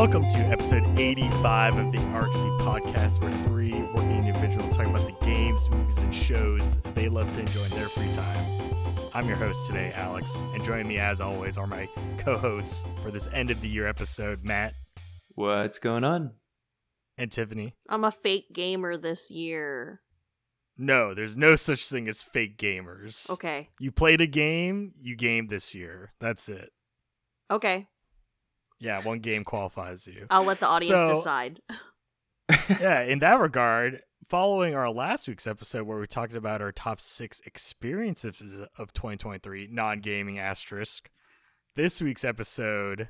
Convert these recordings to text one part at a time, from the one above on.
Welcome to episode 85 of the RPG podcast, where three working individuals talk about the games, movies, and shows they love to enjoy in their free time. I'm your host today, Alex, and joining me as always are my co-hosts for this end of the year episode, Matt What's going on? and Tiffany. I'm a fake gamer this year. No, there's no such thing as fake gamers. Okay. You played a game, you gamed this year. That's it. Okay. Yeah, one game qualifies you. I'll let the audience So- decide. yeah, in that regard, following our last week's episode where we talked about our top six experiences of 2023, non gaming asterisk, this week's episode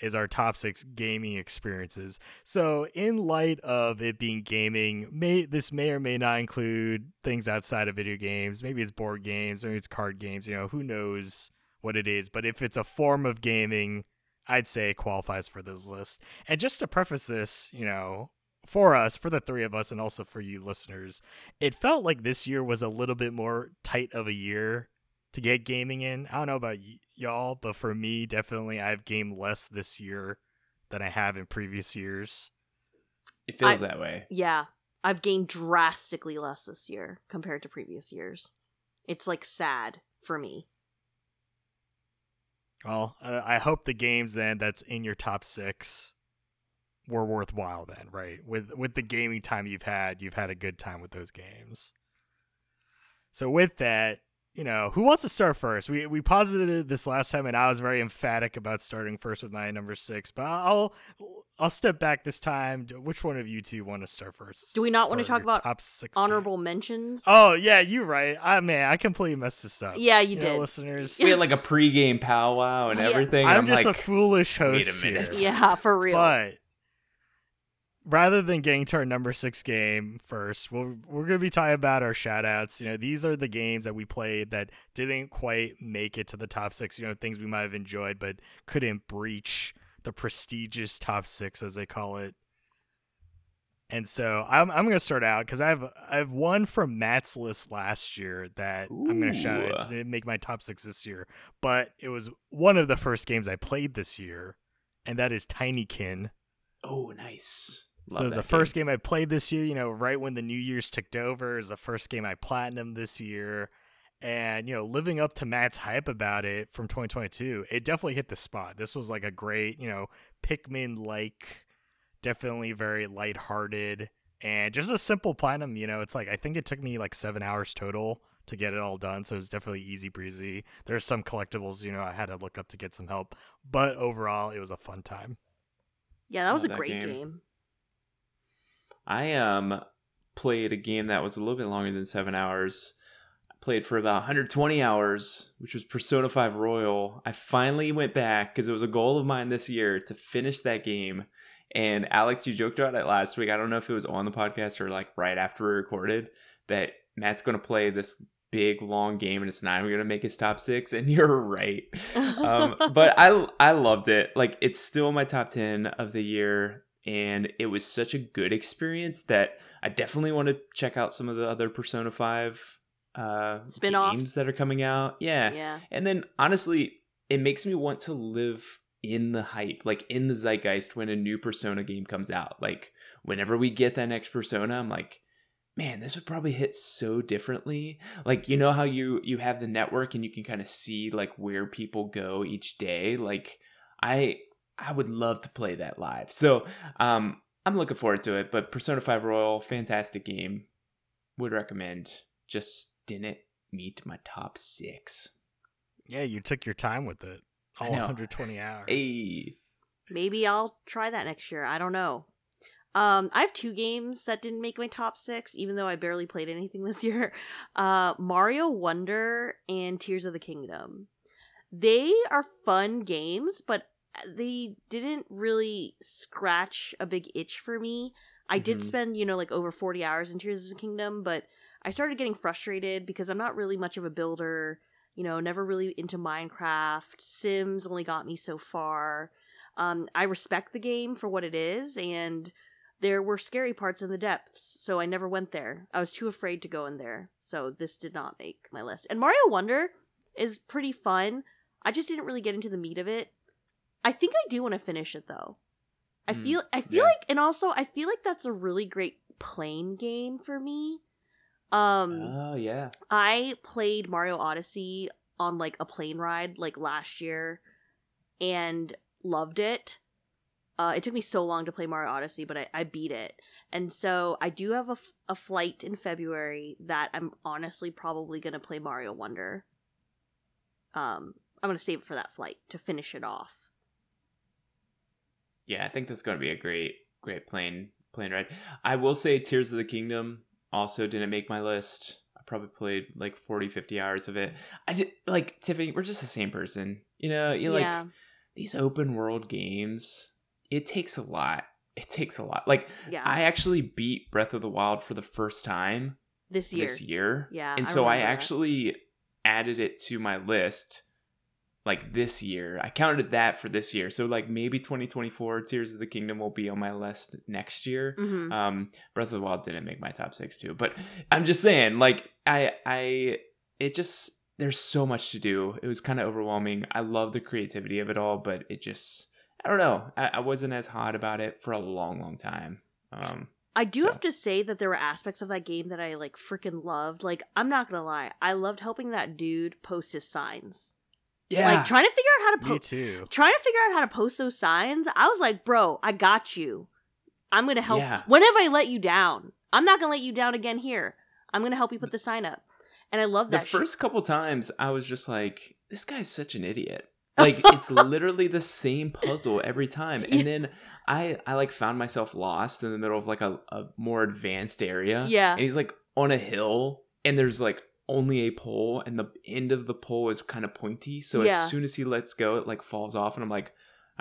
is our top six gaming experiences. So, in light of it being gaming, may this may or may not include things outside of video games. Maybe it's board games, maybe it's card games. You know, who knows what it is? But if it's a form of gaming, I'd say qualifies for this list. And just to preface this, you know, for us, for the three of us, and also for you listeners, it felt like this year was a little bit more tight of a year to get gaming in. I don't know about y- y'all, but for me, definitely, I've gamed less this year than I have in previous years. It feels I- that way. Yeah. I've gained drastically less this year compared to previous years. It's like sad for me. Well, uh, I hope the games then that's in your top six were worthwhile then, right? With with the gaming time you've had, you've had a good time with those games. So with that, you know, who wants to start first? We we posited this last time, and I was very emphatic about starting first with my number six. But I'll I'll step back this time. Which one of you two want to start first? Do we not want to talk about top six honorable games? mentions? Oh yeah, you're right. I man, I completely messed this up. yeah, you know, did. listeners. We had like a pregame powwow and Yeah. everything. I'm I'm just like, a foolish wait host a minute. here. yeah, for real. But rather than getting to our number six game first, we'll, we're going to be talking about our shout outs. You know, these are the games that we played that didn't quite make it to the top six, you know, things we might have enjoyed, but couldn't breach the prestigious top six, as they call it. And so I'm, I'm going to start out because I have I have one from Matt's list last year that I'm going to shout out. It didn't make my top six this year, but it was one of the first games I played this year, and that is Tinykin oh, nice. So it was the that first game. game I played this year, you know, right when the New Year's ticked over, is the first game I platinum this year. And, you know, living up to Matt's hype about it from 2022, it definitely hit the spot. This was like a great, you know, Pikmin like, definitely very lighthearted and just a simple platinum, you know, it's like I think it took me like seven hours total to get it all done. So it was definitely easy breezy. There's some collectibles, you know, I had to look up to get some help. But overall it was a fun time. yeah, that was Love a that great game. game. I um played a game that was a little bit longer than seven hours. I played for about 120 hours, which was Persona 5 Royal. I finally went back because it was a goal of mine this year to finish that game. And Alex, you joked about it last week. I don't know if it was on the podcast or like right after we recorded that Matt's going to play this big long game and it's not even going to make his top six. And you're right. um, but I I loved it. Like it's still my top ten of the year, and it was such a good experience that I definitely want to check out some of the other Persona Five uh, Spin-offs? games that are coming out. Yeah. yeah. and then honestly, it makes me want to live in the hype, like in the zeitgeist when a new Persona game comes out. Like whenever we get that next Persona, I'm like. Man, this would probably hit so differently. Like you know how you you have the network and you can kind of see like where people go each day. Like I I would love to play that live. So um I'm looking forward to it. But Persona 5 Royal, fantastic game. Would recommend. Just didn't meet my top six. Yeah, you took your time with it. All 120 hours. Hey. Maybe I'll try that next year. I don't know. Um, I have two games that didn't make my top six, even though I barely played anything this year. Uh, Mario Wonder and Tears of the Kingdom. They are fun games, but they didn't really scratch a big itch for me. I did Mhm. spend, you know, like over 40 hours in Tears of the Kingdom, but I started getting frustrated because I'm not really much of a builder, you know, never really into Minecraft. Sims only got me so far. Um, I respect the game for what it is, and there were scary parts in the depths, so I never went there. I was too afraid to go in there, so this did not make my list. And Mario Wonder is pretty fun. I just didn't really get into the meat of it. I think I do want to finish it though. I Mm, feel I feel yeah. like and also I feel like that's a really great plane game for me. Um Oh yeah. I played Mario Odyssey on like a plane ride like last year and loved it. Uh, it took me so long to play Mario Odyssey, but I, I beat it. And so I do have a, f- a flight in February that I'm honestly probably going to play Mario Wonder. Um, I'm going to save it for that flight to finish it off. Yeah, I think that's going to be a great, great plane plane ride. I will say Tears of the Kingdom also didn't make my list. I probably played like 40, 50 hours of it. I did like Tiffany, we're just the same person. You know, you like yeah. these open world games, it takes a lot. It takes a lot. Like Yeah. I actually beat Breath of the Wild for the first time this year. this year. Yeah, And I so I remember that. actually added it to my list like this year. I counted that for this year. So like maybe 2024 Tears of the Kingdom will be on my list next year. Mhm. Um Breath of the Wild didn't make my top 6 too, but I'm just saying like I I it just there's so much to do. It was kind of overwhelming. I love the creativity of it all, but it just I don't know. I, I wasn't as hot about it for a long, long time. Um I do So- have to say that there were aspects of that game that I like freaking loved. Like, I'm not gonna lie, I loved helping that dude post his signs. Like trying to figure out how to post too. trying to figure out how to post those signs. I was like, bro, I got you. I'm gonna help. Yeah. When have I let you down? I'm not gonna let you down again here. I'm gonna help you put the sign up. And I love the that. shit. first couple times I was just like, this guy's such an idiot. Like it's literally the same puzzle every time. Yeah. And then I I like found myself lost in the middle of like a, a more advanced area. Yeah. And he's like on a hill and there's like only a pole and the end of the pole is kind of pointy. So Yeah. as soon as he lets go, it like falls off and I'm like,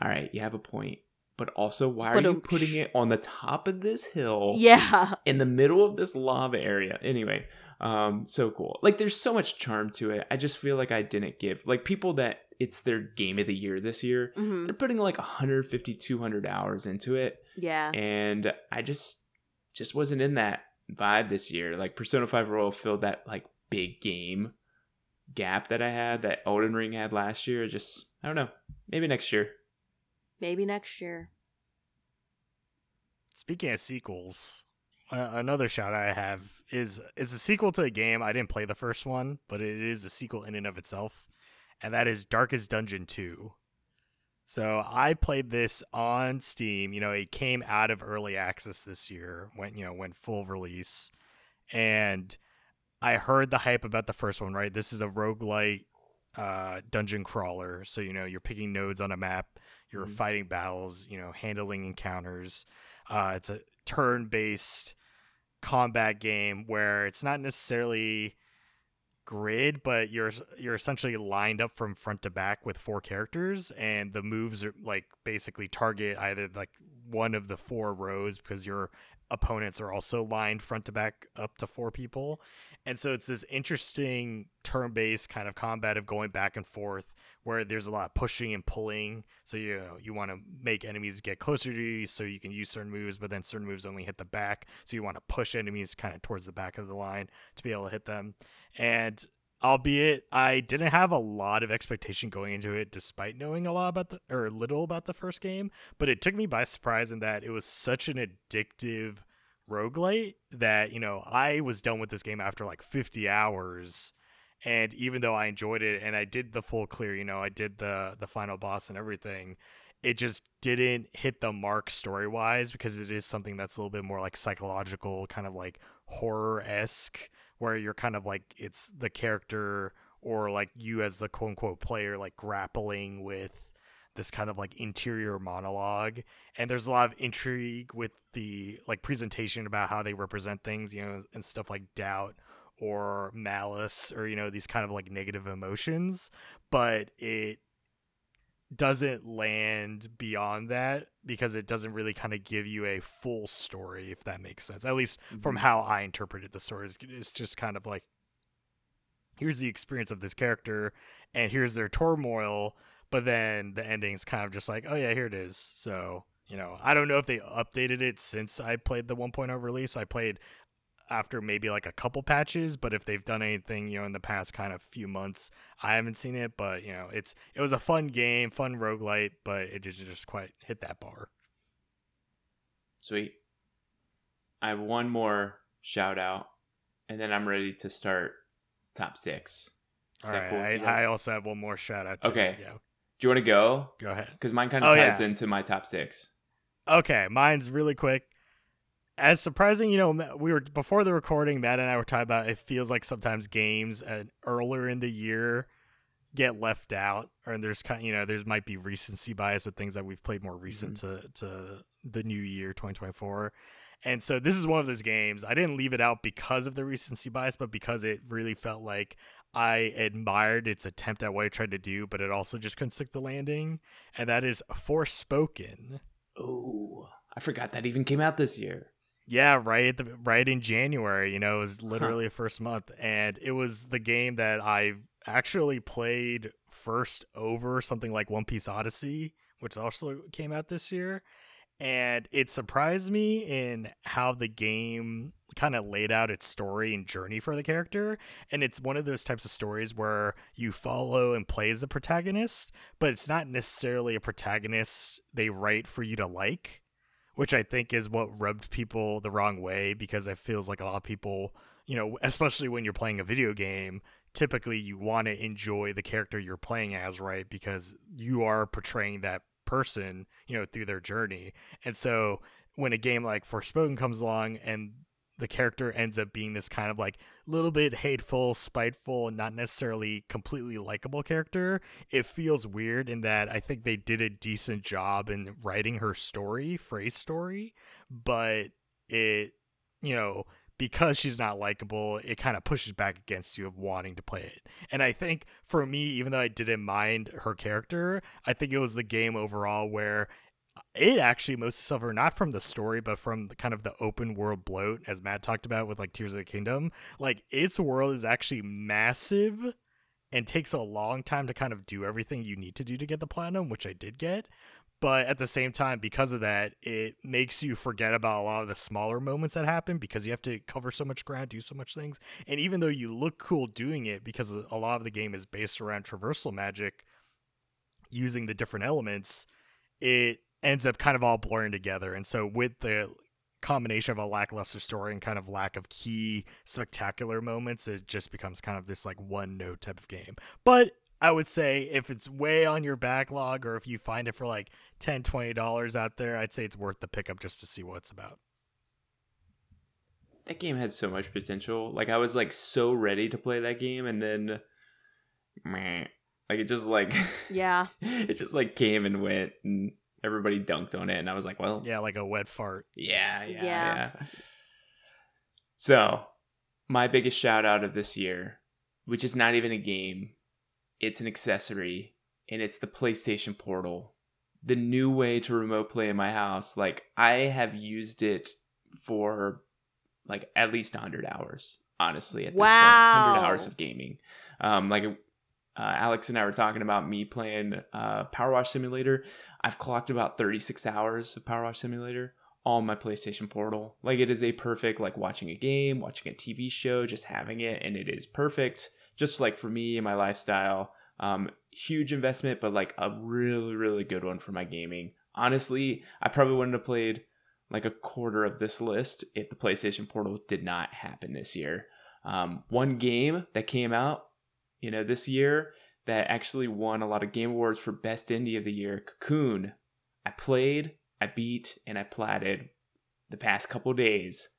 all right, you have a point. But also, why are you um, putting it on the top of this hill? yeah. in the middle of this lava area. Anyway, um, so cool. Like there's so much charm to it. I just feel like I didn't give like people that it's their game of the year this year. hmm They're putting like 150, 200 hours into it, Yeah. and I just just wasn't in that vibe this year. Like Persona 5 Royal filled that like big game gap that I had that Elden Ring had last year. Just I don't know. Maybe next year. Maybe next year. Speaking of sequels, uh, another shout I have is is a sequel to a game I didn't play the first one, but it is a sequel in and of itself, and that is Darkest Dungeon 2. So I played this on Steam. You know, it came out of early access this year, went you know went full release, and I heard the hype about the first one. Right, this is a roguelike uh, dungeon crawler. So you know you're picking nodes on a map, you're Mhm. fighting battles, you know, handling encounters. Uh, it's a turn-based combat game where it's not necessarily grid, but you're you're essentially lined up from front to back with four characters, and the moves are like basically target either like one of the four rows because your opponents are also lined front to back up to four people. And so it's this interesting turn-based kind of combat of going back and forth where there's a lot of pushing and pulling. So you know, you want to make enemies get closer to you so you can use certain moves, but then certain moves only hit the back. So you want to push enemies kind of towards the back of the line to be able to hit them. And albeit I didn't have a lot of expectation going into it despite knowing a lot about the or little about the first game, but it took me by surprise in that it was such an addictive roguelite that, you know, I was done with this game after like 50 hours and even though I enjoyed it and I did the full clear, you know, I did the the final boss and everything, it just didn't hit the mark story wise because it is something that's a little bit more like psychological, kind of like horror esque, where you're kind of like it's the character or like you as the quote unquote player like grappling with this kind of like interior monologue and there's a lot of intrigue with the like presentation about how they represent things you know and stuff like doubt or malice or you know these kind of like negative emotions but it doesn't land beyond that because it doesn't really kind of give you a full story if that makes sense at least from Mhm. how i interpreted the story it's just kind of like here's the experience of this character and here's their turmoil but then the ending's kind of just like oh yeah here it is so you know i don't know if they updated it since i played the 1.0 release i played after maybe like a couple patches but if they've done anything you know in the past kind of few months i haven't seen it but you know it's it was a fun game fun roguelite but it just just quite hit that bar Sweet. I have one more shout out, and then I'm ready to start top six. All Is that right. cool I. I also have one more shout out. Too. Okay. Yeah. Do you want to go? Go ahead. Because mine kind of Oh, ties yeah. into my top six. Okay, mine's really quick. As surprising, you know, we were before the recording. Matt and I were talking about. It feels like sometimes games uh, earlier in the year get left out, or there's kind, of, you know, there's might be recency bias with things that we've played more recent to to the new year, 2024. And so this is one of those games. I didn't leave it out because of the recency bias, but because it really felt like I admired its attempt at what it tried to do, but it also just couldn't stick the landing. And that is Forspoken. Oh, I forgot that even came out this year. Yeah, right the right in January, you know, it was literally the first month and it was the game that I actually played first over something like One Piece Odyssey, which also came out this year. And it surprised me in how the game kind of laid out its story and journey for the character. And it's one of those types of stories where you follow and play as the protagonist, but it's not necessarily a protagonist they write for you to like which I think is what rubbed people the wrong way because it feels like a lot of people, you know, especially when you're playing a video game, typically you want to enjoy the character you're playing as, right? Because you are portraying that person, you know, through their journey. And so when a game like Forspoken comes along and the character ends up being this kind of like little bit hateful, spiteful, not necessarily completely likable character, it feels weird in that I think they did a decent job in writing her story, Frey's story, but it, you know, because she's not likable, it kind of pushes back against you of wanting to play it. And I think for me, even though I didn't mind her character, I think it was the game overall where it actually most suffer not from the story but from the kind of the open world bloat as matt talked about with like tears of the kingdom. Like its world is actually massive and takes a long time to kind of do everything you need to do to get the platinum which i did get. But at the same time because of that it makes you forget about a lot of the smaller moments that happen because you have to cover so much ground do so much things. And even though you look cool doing it because a lot of the game is based around traversal magic using the different elements it ends up kind of all blurring together. And so with the combination of a lackluster story and kind of lack of key spectacular moments, it just becomes kind of this like one note type of game. But I would say if it's way on your backlog or if you find it for like 10 $20 out there, I'd say it's worth the pickup just to see what it's about. That game had so much potential. Like I was like so ready to play that game, and then, meh, like it just like Yeah. it just like came and went, and everybody dunked on it, and I was like, well, Yeah, like a wet fart. Yeah, yeah, Yeah. yeah. So, my biggest shout out of this year, which is not even a game, it's an accessory, and it's the PlayStation Portal. The new way to remote play in my house. Like, I have used it for like at least 100 hours, honestly, at this 100 hours of gaming. Um, like, uh, Alex and I were talking about me playing uh, Power Wash Simulator. I've clocked about 36 hours of Power Simulator on my PlayStation Portal. Like it is a perfect like watching a game, watching a TV show, just having it and it is perfect just like for me and my lifestyle. Um huge investment but like a really really good one for my gaming. Honestly, I probably wouldn't have played like a quarter of this list if the PlayStation Portal did not happen this year. Um one game that came out, you know, this year that actually won a lot of game awards for best indie of the year, Cocoon. I played, I beat, and I platted the past couple days,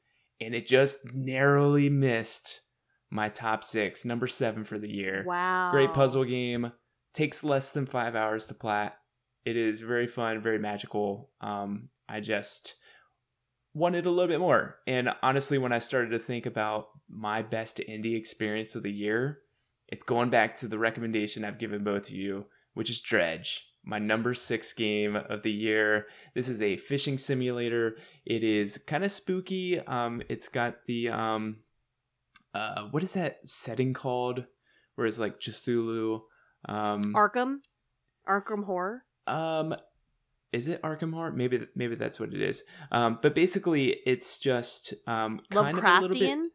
and it just narrowly missed my top six, number seven for the year. Wow. Great puzzle game. Takes less than five hours to plat. It is very fun, very magical. Um, I just wanted a little bit more. And honestly, when I started to think about my best indie experience of the year, it's going back to the recommendation I've given both of you, which is Dredge, my number six game of the year. This is a fishing simulator. It is kind of spooky. Um, it's got the um, uh, what is that setting called? Where it's like Cthulhu. Um, Arkham? Arkham Horror? um, is it Arkham Horror? Maybe maybe that's what it is. Um, but basically, it's just um, kind of a little bit.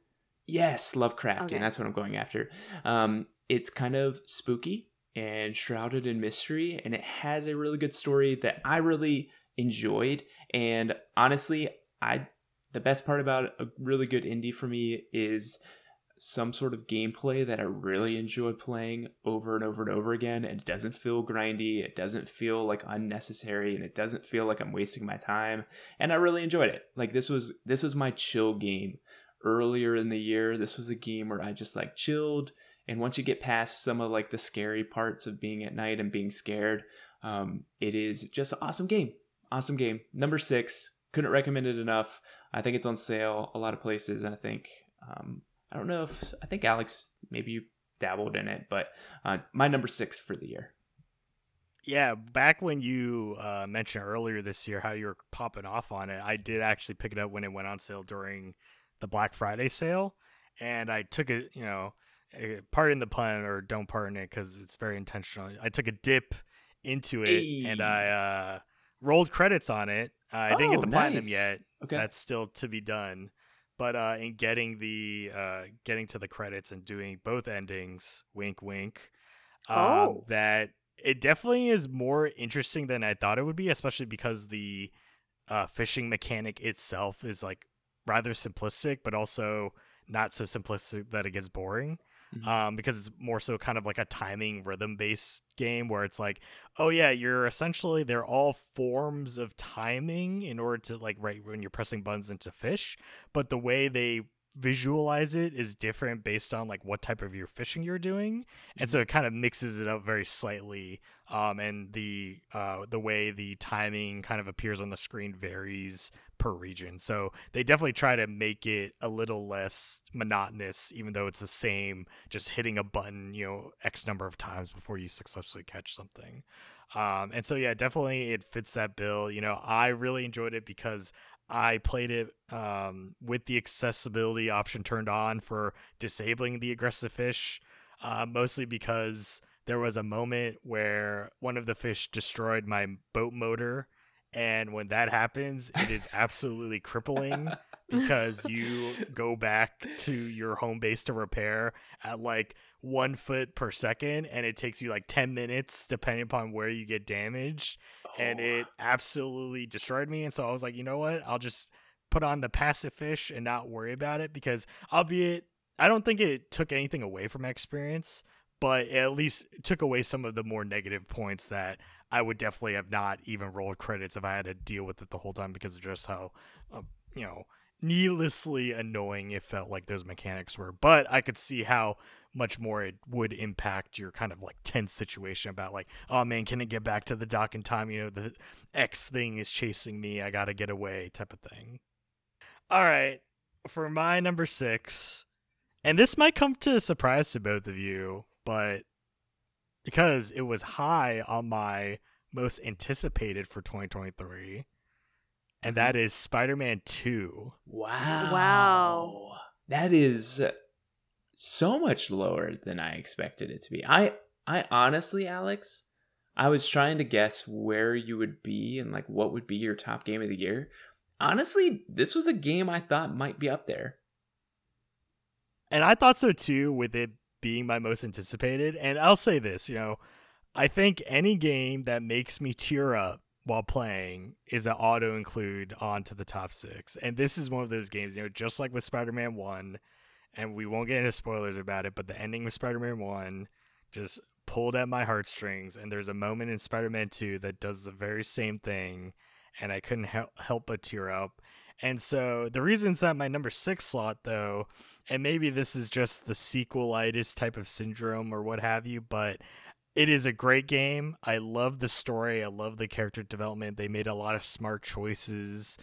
Yes, Lovecraftian. Okay. That's what I'm going after. Um, it's kind of spooky and shrouded in mystery, and it has a really good story that I really enjoyed. And honestly, I the best part about a really good indie for me is some sort of gameplay that I really enjoy playing over and over and over again. And it doesn't feel grindy, it doesn't feel like unnecessary, and it doesn't feel like I'm wasting my time. And I really enjoyed it. Like this was this was my chill game earlier in the year. This was a game where I just like chilled. And once you get past some of like the scary parts of being at night and being scared, um, it is just an awesome game. Awesome game. Number six. Couldn't recommend it enough. I think it's on sale a lot of places, and I think um, I don't know if I think Alex maybe you dabbled in it, but uh, my number six for the year. Yeah, back when you uh, mentioned earlier this year how you were popping off on it, I did actually pick it up when it went on sale during the Black Friday sale, and I took it. You know, eh, pardon the pun or don't pardon it because it's very intentional. I took a dip into it Hey. and I uh, rolled credits on it. Uh, I didn't get Oh, the platinum yet. Okay. That's still to be done. But uh, in getting the uh, getting to the credits and doing both endings, wink, wink, um, Oh. that it definitely is more interesting than I thought it would be, especially because the uh, fishing mechanic itself is like rather simplistic, but also not so simplistic that it gets boring. Mhm. Um, because it's more so kind of like a timing rhythm based game where it's like, oh yeah, you're essentially they're all forms of timing in order to like right when you're pressing buttons into fish, but the way they visualize it is different based on like what type of your fishing you're doing and so it kind of mixes it up very slightly um and the uh the way the timing kind of appears on the screen varies per region so they definitely try to make it a little less monotonous even though it's the same just hitting a button you know x number of times before you successfully catch something um and so yeah definitely it fits that bill you know i really enjoyed it because I played it um, with the accessibility option turned on for disabling the aggressive fish, uh, mostly because there was a moment where one of the fish destroyed my boat motor. And when that happens, it is absolutely crippling because you go back to your home base to repair at like one foot per second, and it takes you like 10 minutes depending upon where you get damaged and Oh. it absolutely destroyed me. And so I was like, you know what? I'll just put on the passive fish and not worry about it because, albeit, I don't think it took anything away from my experience, but it at least took away some of the more negative points that I would definitely have not even rolled credits if I had to deal with it the whole time because of just how, uh, you know, needlessly annoying it felt like those mechanics were. But I could see how much more it would impact your kind of like tense situation about like, oh man, can it get back to the dock in time? You know, the X thing is chasing me. I gotta get away, type of thing. All right, for my number six, and this might come to a surprise to both of you, but because it was high on my most anticipated for 2023, and mm-hmm. that is Spider-Man 2. Wow. Wow. That is so much lower than I expected it to be. I I honestly, Alex, I was trying to guess where you would be and like what would be your top game of the year. Honestly, this was a game I thought might be up there. And I thought so too, with it being my most anticipated. And I'll say this, you know, I think any game that makes me tear up while playing is an auto include onto the top six. And this is one of those games, you know, just like with Spider Man 1, and we won't get into spoilers about it, but the ending with Spider Man 1 just pulled at my heartstrings. And there's a moment in Spider Man 2 that does the very same thing. And I couldn't help, help but tear up. And so the reasons that my number six slot, though, and maybe this is just the sequelitis type of syndrome or what have you, but it is a great game. I love the story. I love the character development. They made a lot of smart choices,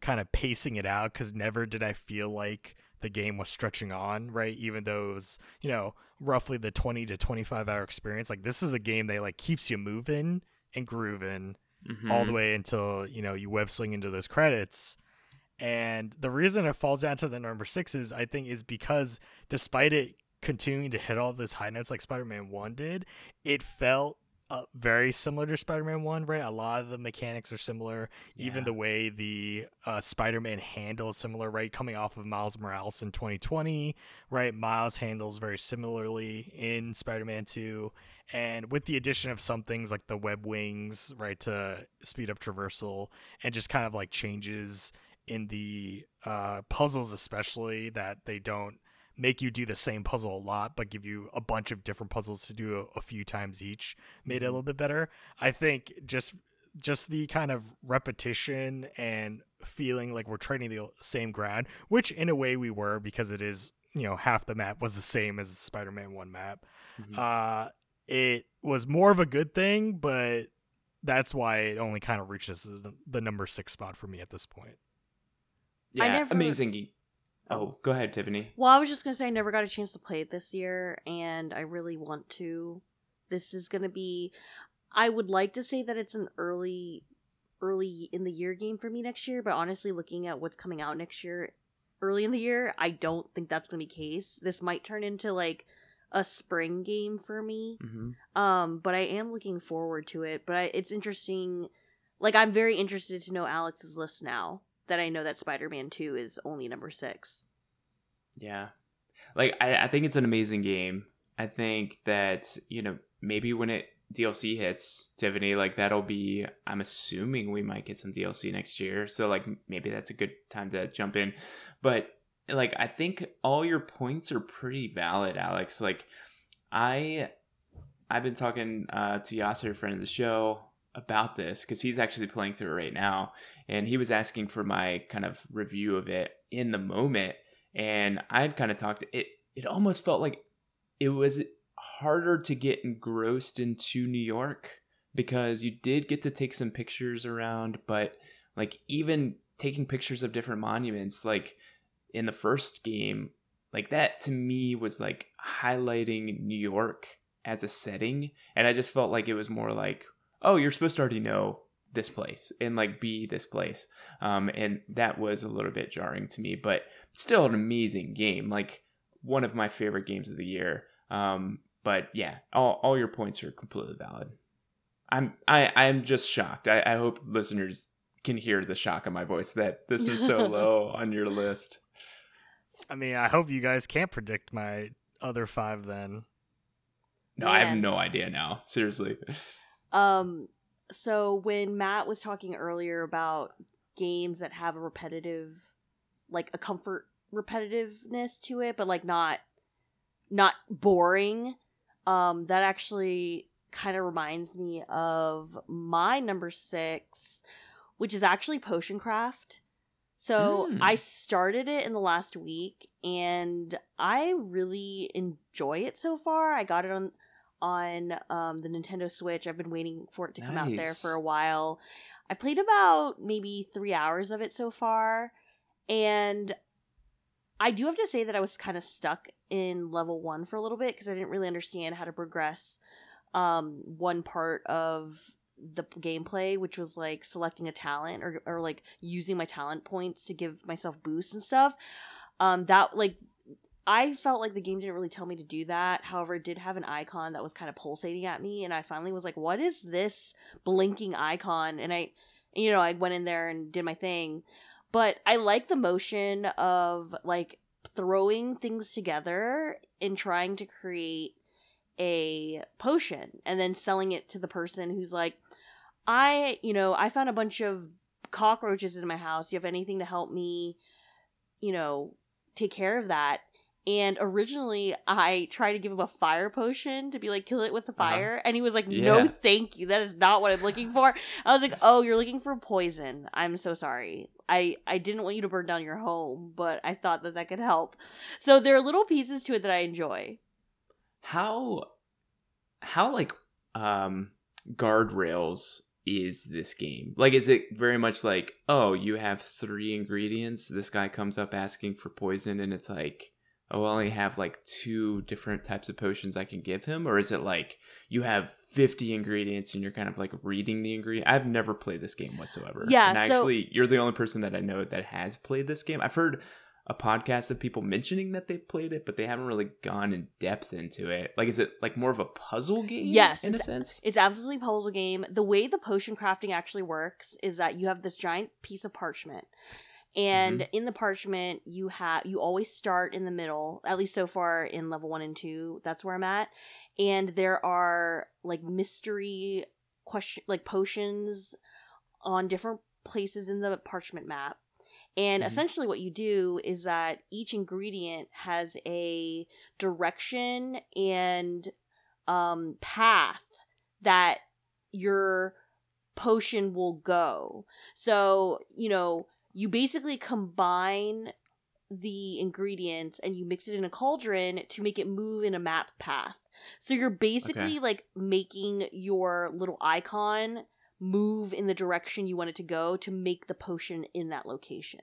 kind of pacing it out because never did I feel like the game was stretching on, right? Even though it was, you know, roughly the 20 to 25 hour experience. Like this is a game that like keeps you moving and grooving all the Mhm. way until, you know, you web sling into those credits. And the reason it falls down to the number six is I think is because despite it continuing to hit all those high notes like Spider-Man 1 did, it felt uh, very similar to Spider-Man One, right? A lot of the mechanics are similar. Even the way the uh, Spider-Man handles similar, right? Coming off of Miles Morales in 2020, right? Miles handles very similarly in Spider-Man Two, and with the addition of some things like the web wings, right, to speed up traversal, and just kind of like changes in the uh, puzzles, especially that they don't make you do the same puzzle a lot, but give you a bunch of different puzzles to do a, a few times each, made it a Mhm. little bit better. I think just just the kind of repetition and feeling like we're trading the same ground, which in a way we were because it is you know half the map was the same as the Spider-Man one map. Mhm. Uh, it was more of a good thing, but that's why it only kind of reaches the, the number six spot for me at this point. yeah, never- amazing. Oh, go ahead, Tiffany. Well, I was just gonna say I never got a chance to play it this year, and I really want to. This is gonna be. I would like to say that it's an early, early in the year game for me next year, but honestly, looking at what's coming out next year, early in the year, I don't think that's gonna be case. This might turn into like a spring game for me. hmm Um, but I am looking forward to it. But I, it's interesting. Like I'm very interested to know Alex's list now that I know that Spider-Man Two is only number six. Yeah. Like I, I think it's an amazing game. I think that, you know, maybe when it DLC hits, Tiffany, like that'll be I'm assuming we might get some DLC next year. So like maybe that's a good time to jump in. But like I think all your points are pretty valid, Alex. Like I I've been talking uh to Yasser, friend of the show, about this because he's actually playing through it right now. And he was asking for my kind of review of it in the moment and I had kind of talked it it almost felt like it was harder to get engrossed into New York because you did get to take some pictures around but like even taking pictures of different monuments like in the first game like that to me was like highlighting New York as a setting and I just felt like it was more like oh you're supposed to already know this place and like be this place. Um and that was a little bit jarring to me but still an amazing game like one of my favorite games of the year. Um but yeah all, all your points are completely valid. I'm i i'm just shocked. I, I hope listeners can hear the shock in my voice that this is so low on your list. I mean, I hope you guys can't predict my other five then. no i have no idea now seriously Um, so when Matt was talking earlier about games that have a repetitive, like a comfort repetitiveness to it, but like not, not boring. Um, that actually kind of reminds me of my number six, which is actually Potion Craft. So Mm. I started it in the last week, and I really enjoy it so far. I got it on on um, the Nintendo Switch. I've been waiting for it to come out there for a while. I played about maybe three hours of it so far, and I do have to say that I was kind of stuck in level one for a little bit because I didn't really understand how to progress um, one part of the gameplay, which was like selecting a talent or or like using my talent points to give myself boosts and stuff. Um, that like I felt like the game didn't really tell me to do that. However, it did have an icon that was kind of pulsating at me, and I finally was like, "What is this blinking icon?" And I, you know, I went in there and did my thing. But I like the motion of like throwing things together and trying to create a potion and then selling it to the person who's like, I, you know, I found a bunch of cockroaches in my house. Do you have anything to help me, you know, take care of that? And originally, I tried to give him a fire potion to be like, kill it with the Uh-huh. fire. And he was like, no, Yeah. thank you. That is not what I'm looking for. I was like, oh, you're looking for poison. I'm so sorry. I, I didn't want you to burn down your home, but I thought that that could help. So there are little pieces to it that I enjoy. how how like um guardrails is this game like is it very much like oh you have three ingredients this guy comes up asking for poison and it's like oh i only have like two different types of potions i can give him or is it like you have 50 ingredients and you're kind of like reading the ingredient i've never played this game whatsoever Yeah, and so- actually you're the only person that i know that has played this game i've heard a podcast of people mentioning that they've played it, but they haven't really gone in depth into it. Like, is it like more of a puzzle game? Yes, in a sense. It's absolutely a puzzle game. The way the potion crafting actually works is that you have this giant piece of parchment. And in the parchment, you have you always start in the middle. At least so far in level one and two, that's where I'm at. And there are like mystery question, like potions on different places in the parchment map. And Mhm. essentially, what you do is that each ingredient has a direction and um, path that your potion will go. So, you know, you basically combine the ingredients and you mix it in a cauldron to make it move in a map path. So you're basically like making your little icon move in the direction you want it to go to make the potion in that location.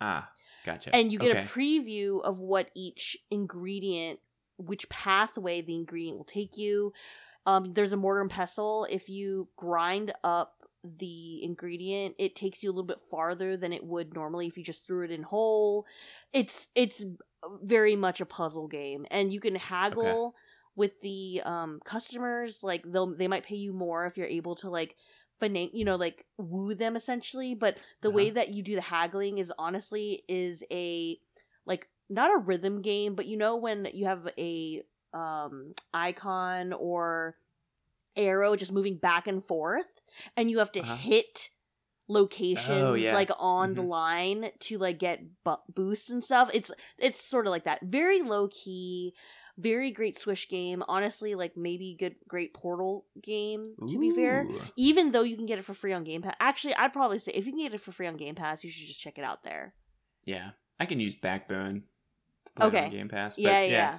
Ah, gotcha. And you get Okay. a preview of what each ingredient, which pathway the ingredient will take you. Um, there's a mortar and pestle. If you grind up the ingredient, it takes you a little bit farther than it would normally if you just threw it in whole. It's it's very much a puzzle game, and you can haggle with the um customers. Like they'll they might pay you more if you're able to like finan- you know like woo them essentially but the way Uh-huh. that you do the haggling is honestly is a like not a rhythm game but you know when you have a um icon or arrow just moving back and forth and you have to Uh-huh. hit locations Oh, yeah. like on the Mhm. line to like get bu- boosts and stuff it's it's sort of like that very low key very great Switch game honestly like maybe good great portal game to be fair even though you can get it for free on Game Pass. Actually, I'd probably say if you can get it for free on Game Pass, you should just check it out there. Yeah, I can use Backbone to play Okay. on Game Pass. Yeah, yeah,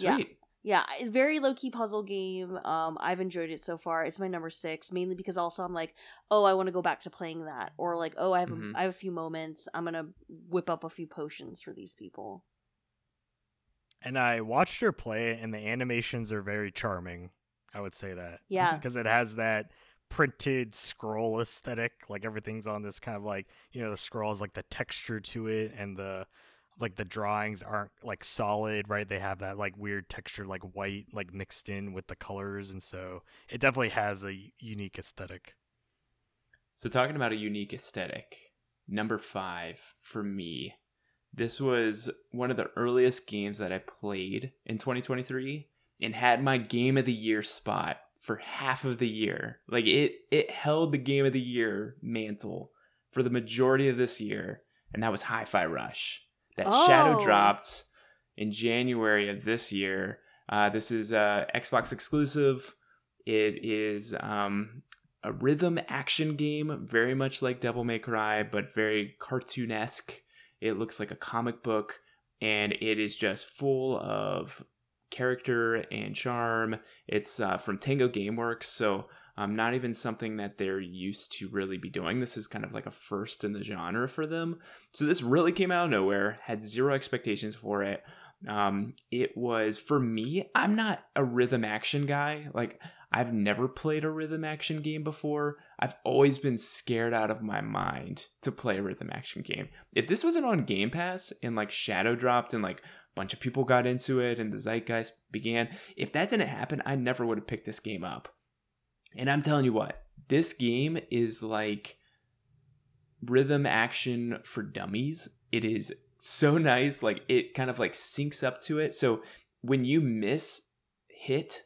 yeah. sweet. Yeah. It's very low key puzzle game. Um, I've enjoyed it so far. It's my number six, mainly because also I'm like, oh, I want to go back to playing that, or like, oh, I have Mhm. a, I have a few moments. I'm gonna whip up a few potions for these people. And I watched her play it, and the animations are very charming. I would say that. Yeah, Because it has that printed scroll aesthetic. Like everything's on this kind of like, you know, the scroll has like the texture to it, and the like the drawings aren't like solid, right? They have that like weird texture, like white, like mixed in with the colors. And so it definitely has a unique aesthetic. So talking about a unique aesthetic, number five for me. This was one of the earliest games that I played in 2023 and had my game of the year spot for half of the year. Like it it held the game of the year mantle for the majority of this year, and that was Hi-Fi Rush. That shadow Oh. dropped in January of this year. Uh, this is uh, Xbox exclusive. It is um, a rhythm action game, very much like Devil May Cry, but very cartoonesque. It looks like a comic book, and it is just full of character and charm. It's uh, from Tango Gameworks, so um, not even something that they're used to really be doing. This is kind of like a first in the genre for them. So this really came out of nowhere. Had zero expectations for it. Um, it was for me. I'm not a rhythm action guy. Like I've never played a rhythm action game before. I've always been scared out of my mind to play a rhythm action game. If this wasn't on Game Pass and like Shadow dropped and like bunch of people got into it and the zeitgeist began, if that didn't happen, I never would have picked this game up. And I'm telling you what, this game is like rhythm action for dummies. It is so nice. Like it kind of like syncs up to it. So when you miss hit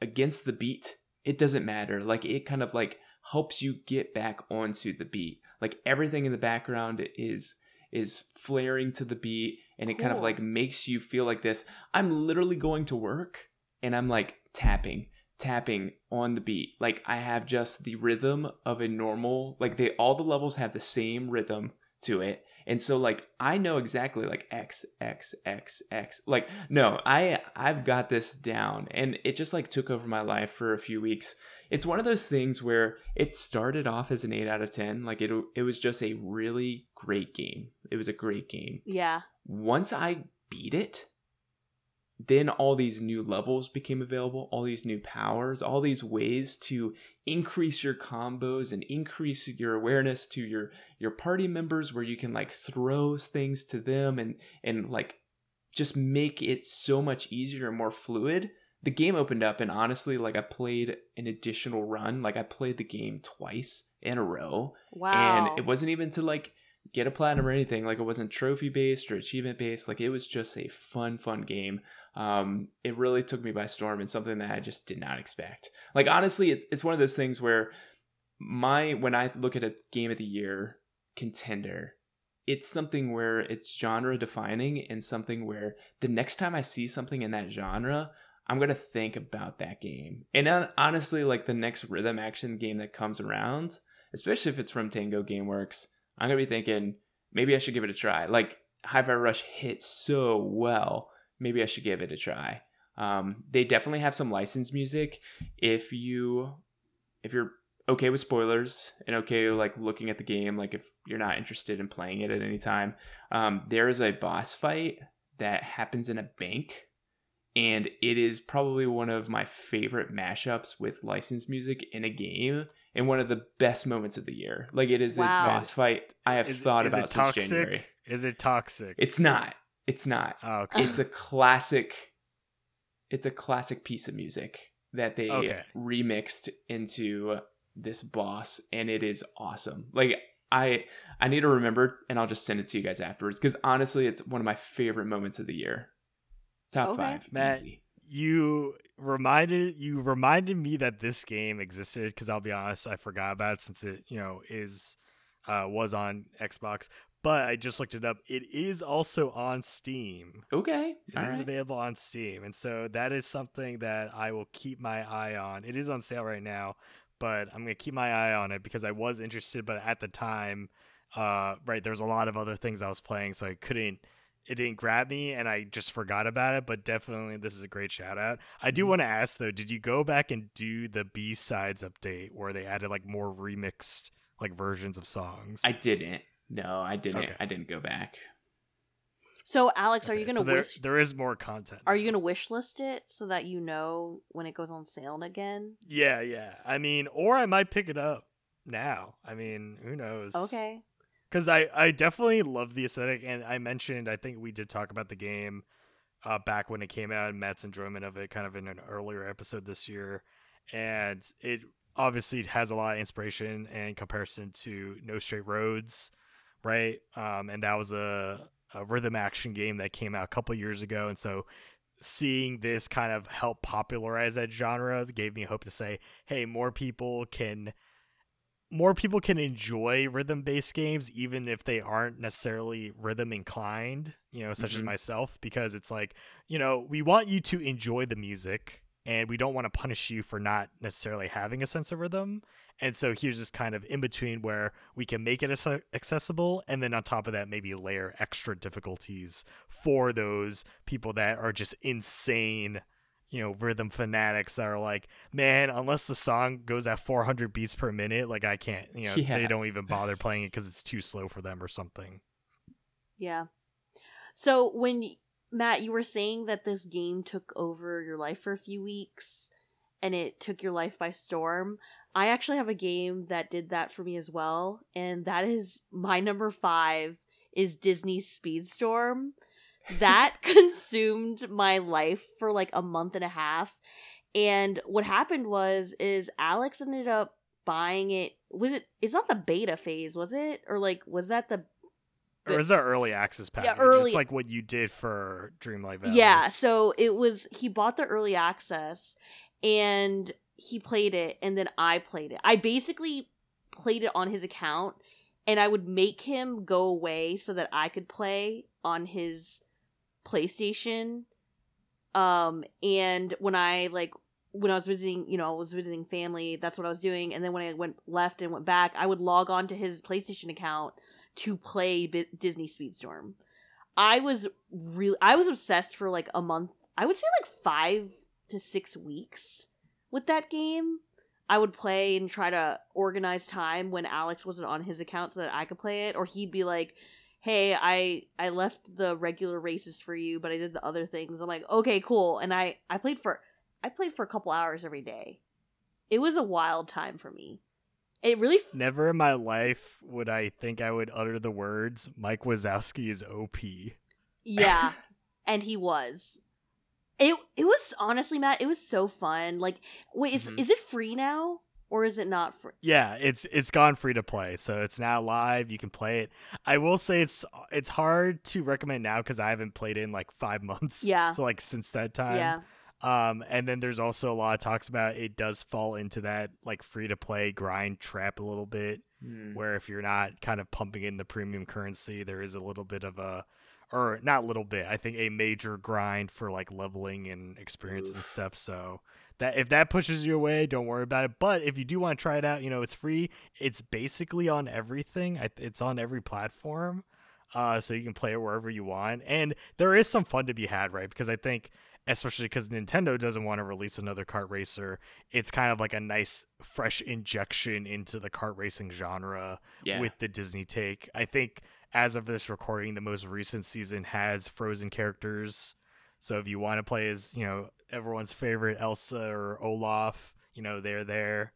against the beat, it doesn't matter. Like it kind of like helps you get back onto the beat. Like everything in the background is is flaring to the beat and it kind of like makes you feel like this. I'm literally going to work and I'm like tapping, tapping on the beat. Like I have just the rhythm of a normal like they all the levels have the same rhythm to it. And so like I know exactly like X X X X. Like no, I I've got this down and it just like took over my life for a few weeks. It's one of those things where it started off as an 8 out of 10. Like it it was just a really great game. It was a great game yeah. Once I beat it, then all these new levels became available, all these new powers, all these ways to increase your combos and increase your awareness to your your party members where you can like throw things to them and and like just make it so much easier and more fluid. The game opened up and honestly like I played an additional run, like I played the game twice in a row Wow. and it wasn't even to like get a platinum or anything like it wasn't trophy based or achievement based like it was just a fun fun game. Um it really took me by storm and something that i just did not expect. Like honestly it's it's one of those things where my when i look at a game of the year contender it's something where it's genre defining and something where the next time i see something in that genre i'm to think about that game. And hon- honestly like the next rhythm action game that comes around especially if it's from Tango Gameworks, I'm gonna be thinking maybe I should give it a try. Like Hi-Fi Rush hit so well, maybe I should give it a try. Um, they definitely have some licensed music. If you if you're okay with spoilers and okay like looking at the game, like if you're not interested in playing it at any time, um, there is a boss fight that happens in a bank and it is probably one of my favorite mashups with licensed music in a game and one of the best moments of the year. Like it is Wow. a boss fight I have Is- thought is about it since toxic? January. Is it toxic? It's not. It's not. Oh, okay. It's a classic. It's a classic piece of music that they Okay. remixed into this boss, and it is awesome. Like I, I need to remember, and I'll just send it to you guys afterwards because honestly, it's one of my favorite moments of the year. Top Okay. five, Matt, easy. you reminded you reminded me that this game existed because I'll be honest, I forgot about it since it you know is uh, was on Xbox. But I just looked it up. It is also on Steam. Okay, It is all right. available on Steam, and so that is something that I will keep my eye on. It is on sale right now, but I'm gonna keep my eye on it because I was interested, but at the time, uh, right, there's a lot of other things I was playing, so I couldn't. It didn't grab me, and I just forgot about it. But definitely, this is a great shout out. I do Mhm. want to ask though, did you go back and do the B sides update where they added like more remixed like versions of songs? I didn't. No, I didn't. Okay. I didn't go back. so, Alex, are you gonna so there, wish? there is more content. Are now. you gonna wish list it so that you know when it goes on sale again? Yeah, yeah. I mean, or I might pick it up now. I mean, who knows? Okay. Because I, I definitely love the aesthetic, and I mentioned I think we did talk about the game uh, back when it came out and Matt's enjoyment of it, kind of in an earlier episode this year, and it obviously has a lot of inspiration and comparison to No Straight Roads, right? Um, and that was a, a rhythm action game that came out a couple years ago, and so seeing this kind of help popularize that genre gave me hope to say, hey, more people can more people can enjoy rhythm based games even if they aren't necessarily rhythm inclined, you know, such as Mhm. myself because it's like, you know, we want you to enjoy the music and we don't want to punish you for not necessarily having a sense of rhythm. And so here's this kind of in between where we can make it accessible and then on top of that maybe layer extra difficulties for those people that are just insane you know rhythm fanatics that are like man unless the song goes at 400 beats per minute like i can't you know Yeah. they don't even bother playing it because it's too slow for them or something Yeah. So when Matt, you were saying that this game took over your life for a few weeks and it took your life by storm. I actually have a game that did that for me as well, and that is my number 5 is Disney's Speedstorm. That consumed my life for like a month and a half. And what happened was is Alex ended up buying it. Was it it's not the beta phase, was it? Or like was that the or is that early access package early- it's like what you did for dreamlight valley Yeah, so it was he bought the early access and he played it and then I played it. I basically played it on his account and I would make him go away so that I could play on his PlayStation. Um and when I like when I was visiting, you know, I was visiting family, that's what I was doing. And then when I went left and went back, I would log on to his PlayStation account to play B- Disney Speedstorm. I was really I was obsessed for like a month. I would say like 5 to 6 weeks with that game. I would play and try to organize time when Alex wasn't on his account so that I could play it or he'd be like, hey, I I left the regular races for you, but I did the other things. I'm like, okay, cool. And I I played for I played for a couple hours every day. It was a wild time for me. It really f- Never in my life would I think I would utter the words Mike Wazowski is OP. yeah, and he was. It it was honestly, Matt. It was so fun. Like, wait, is Mhm. is it free now or is it not free? Yeah, it's it's gone free to play, so it's now live. You can play it. I will say it's it's hard to recommend now because I haven't played it in like five months. Yeah. So like since that time. Yeah, Um, and then there's also a lot of talks about it does fall into that like free to play grind trap a little bit, Hmm. where if you're not kind of pumping in the premium currency, there is a little bit of a, or not little bit, I think a major grind for like leveling and experience and stuff. So that if that pushes you away, don't worry about it. But if you do want to try it out, you know it's free. It's basically on everything. It's on every platform. Uh, so you can play it wherever you want, and there is some fun to be had, right? Because I think especially because Nintendo doesn't want to release another kart racer. It's kind of like a nice, fresh injection into the kart racing genre Yeah. with the Disney take. I think as of this recording, the most recent season has Frozen characters. So if you want to play as, you know, everyone's favorite Elsa or Olaf, you know, they're there.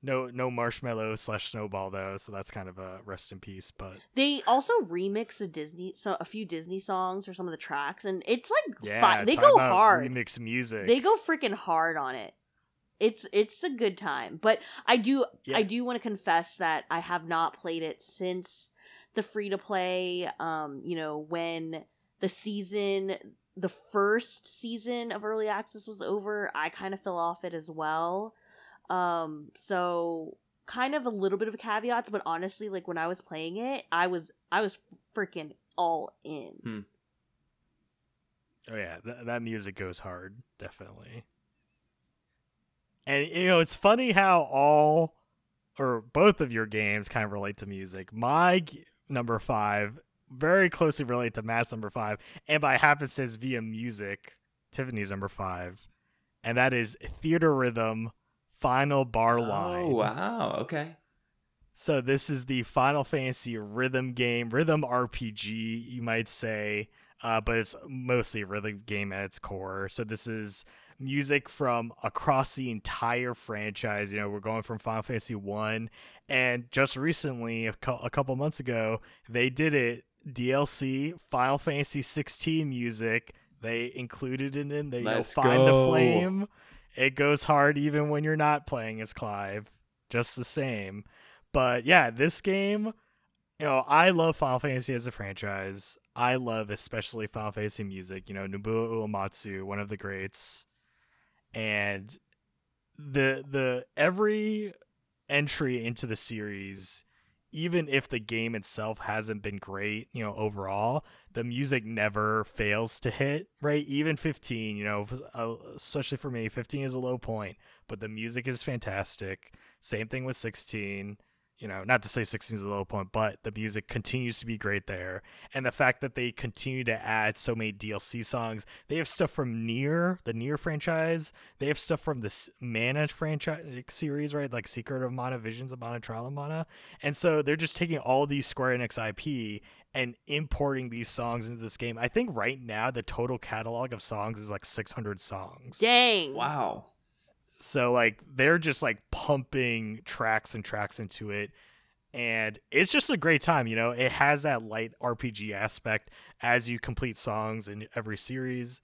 No, no marshmallow slash snowball though, so that's kind of a rest in peace. But they also remix a Disney, so a few Disney songs or some of the tracks, and it's like yeah, fun. They go hard. Remix music. They go freaking hard on it. It's it's a good time, but I do Yeah. I do want to confess that I have not played it since the free to play. Um, you know when the season, the first season of early access was over, I kind of fell off it as well. Um, so kind of a little bit of caveats, but honestly, like when I was playing it, I was I was freaking all in. Oh yeah, th- that music goes hard, definitely. And you know, it's funny how all or both of your games kind of relate to music. My g- number 5 very closely relate to Matt's number 5, and by happenstance via music, Tiffany's number 5. And that is Theatrhythm Final Bar Line. Oh wow. Okay. So this is the Final Fantasy rhythm game, rhythm RPG, you might say, uh, but it's mostly a rhythm game at its core. So this is music from across the entire franchise. You know, we're going from Final Fantasy One, and just recently, a, a couple months ago, they did it DLC Final Fantasy 16 music. They included it in. there. you know, Let's find go. the flame. It goes hard even when you're not playing as Clive. Just the same. But yeah, this game, you know, I love Final Fantasy as a franchise. I love especially Final Fantasy music. You know, Nobuo Uematsu, one of the greats, and the the every entry into the series, even if the game itself hasn't been great, you know, overall, the music never fails to hit. Right, even 15, you know, uh, especially for me, 15 is a low point, but the music is fantastic. Same thing with 16 you know, not to say 16 is a low point, but the music continues to be great there. And the fact that they continue to add so many DLC songs, they have stuff from NieR, the NieR franchise. They have stuff from this Mana franchise like, series, right? Like Secret of Mana, Visions of Mana, Trial of Mana. And so they're just taking all these Square Enix IP and importing these songs into this game. I think right now the total catalog of songs is like 600 songs. Dang. Wow. So like they're just like pumping tracks and tracks into it. And it's just a great time, you know. It has that light RPG aspect as you complete songs in every series.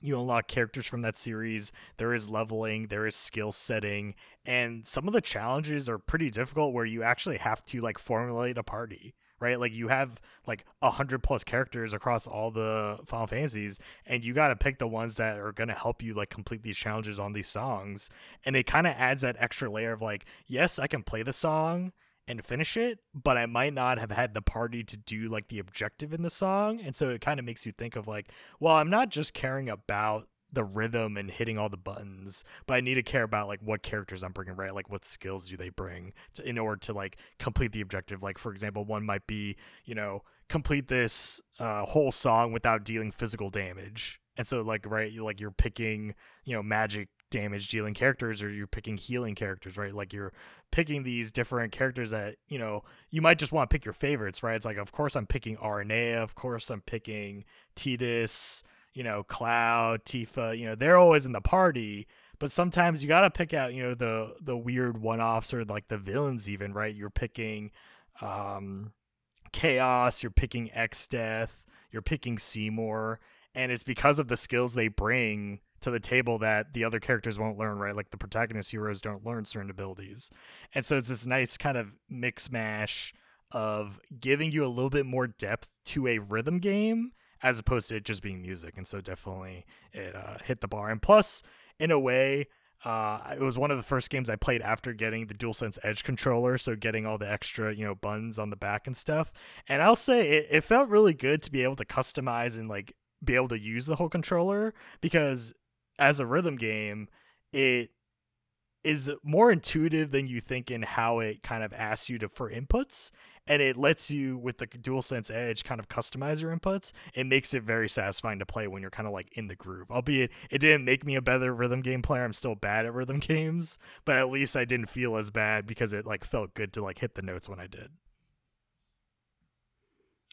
You unlock characters from that series. There is leveling, there is skill setting, and some of the challenges are pretty difficult where you actually have to like formulate a party, right? Like you have like a hundred plus characters across all the Final Fantasies, and you got to pick the ones that are to help you like complete these challenges on these songs and it kind of adds that extra layer of like yes i can play the song and finish it but i might not have had the party to do like the objective in the song and so it kind of makes you think of like well i'm not just caring about the rhythm and hitting all the buttons but i need to care about like what characters i'm bringing right like what skills do they bring to, in order to like complete the objective like for example one might be you know complete this uh, whole song without dealing physical damage and so like right like you're picking you know magic damage dealing characters or you're picking healing characters, right? Like you're picking these different characters that, you know, you might just want to pick your favorites, right? It's like, of course, I'm picking RNA Of course, I'm picking Tidus, you know, Cloud, Tifa. You know, they're always in the party. But sometimes you got to pick out, you know, the the weird one offs or like the villains, even, right? You're picking um, Chaos, you're picking Exdeath, you're picking Seymour. And it's because of the skills they bring to the table that the other characters won't learn, right? Like the protagonist heroes don't learn certain abilities. And so it's this nice kind of mix mash of giving you a little bit more depth to a rhythm game as opposed to it just being music. And so definitely it uh, hit the bar. And plus, in a way, uh, it was one of the first games I played after getting the DualSense Edge controller, so getting all the extra, you know, buttons on the back and stuff. And I'll say it, it felt really good to be able to customize and like be able to use the whole controller because as a rhythm game, it is more intuitive than you think in how it kind of asks you to for inputs and it lets you with the DualSense Edge kind of customize your inputs. It makes it very satisfying to play when you're kind of like in the groove. Albeit it didn't make me a better rhythm game player. I'm still bad at rhythm games, but at least I didn't feel as bad because it like felt good to like hit the notes when I did.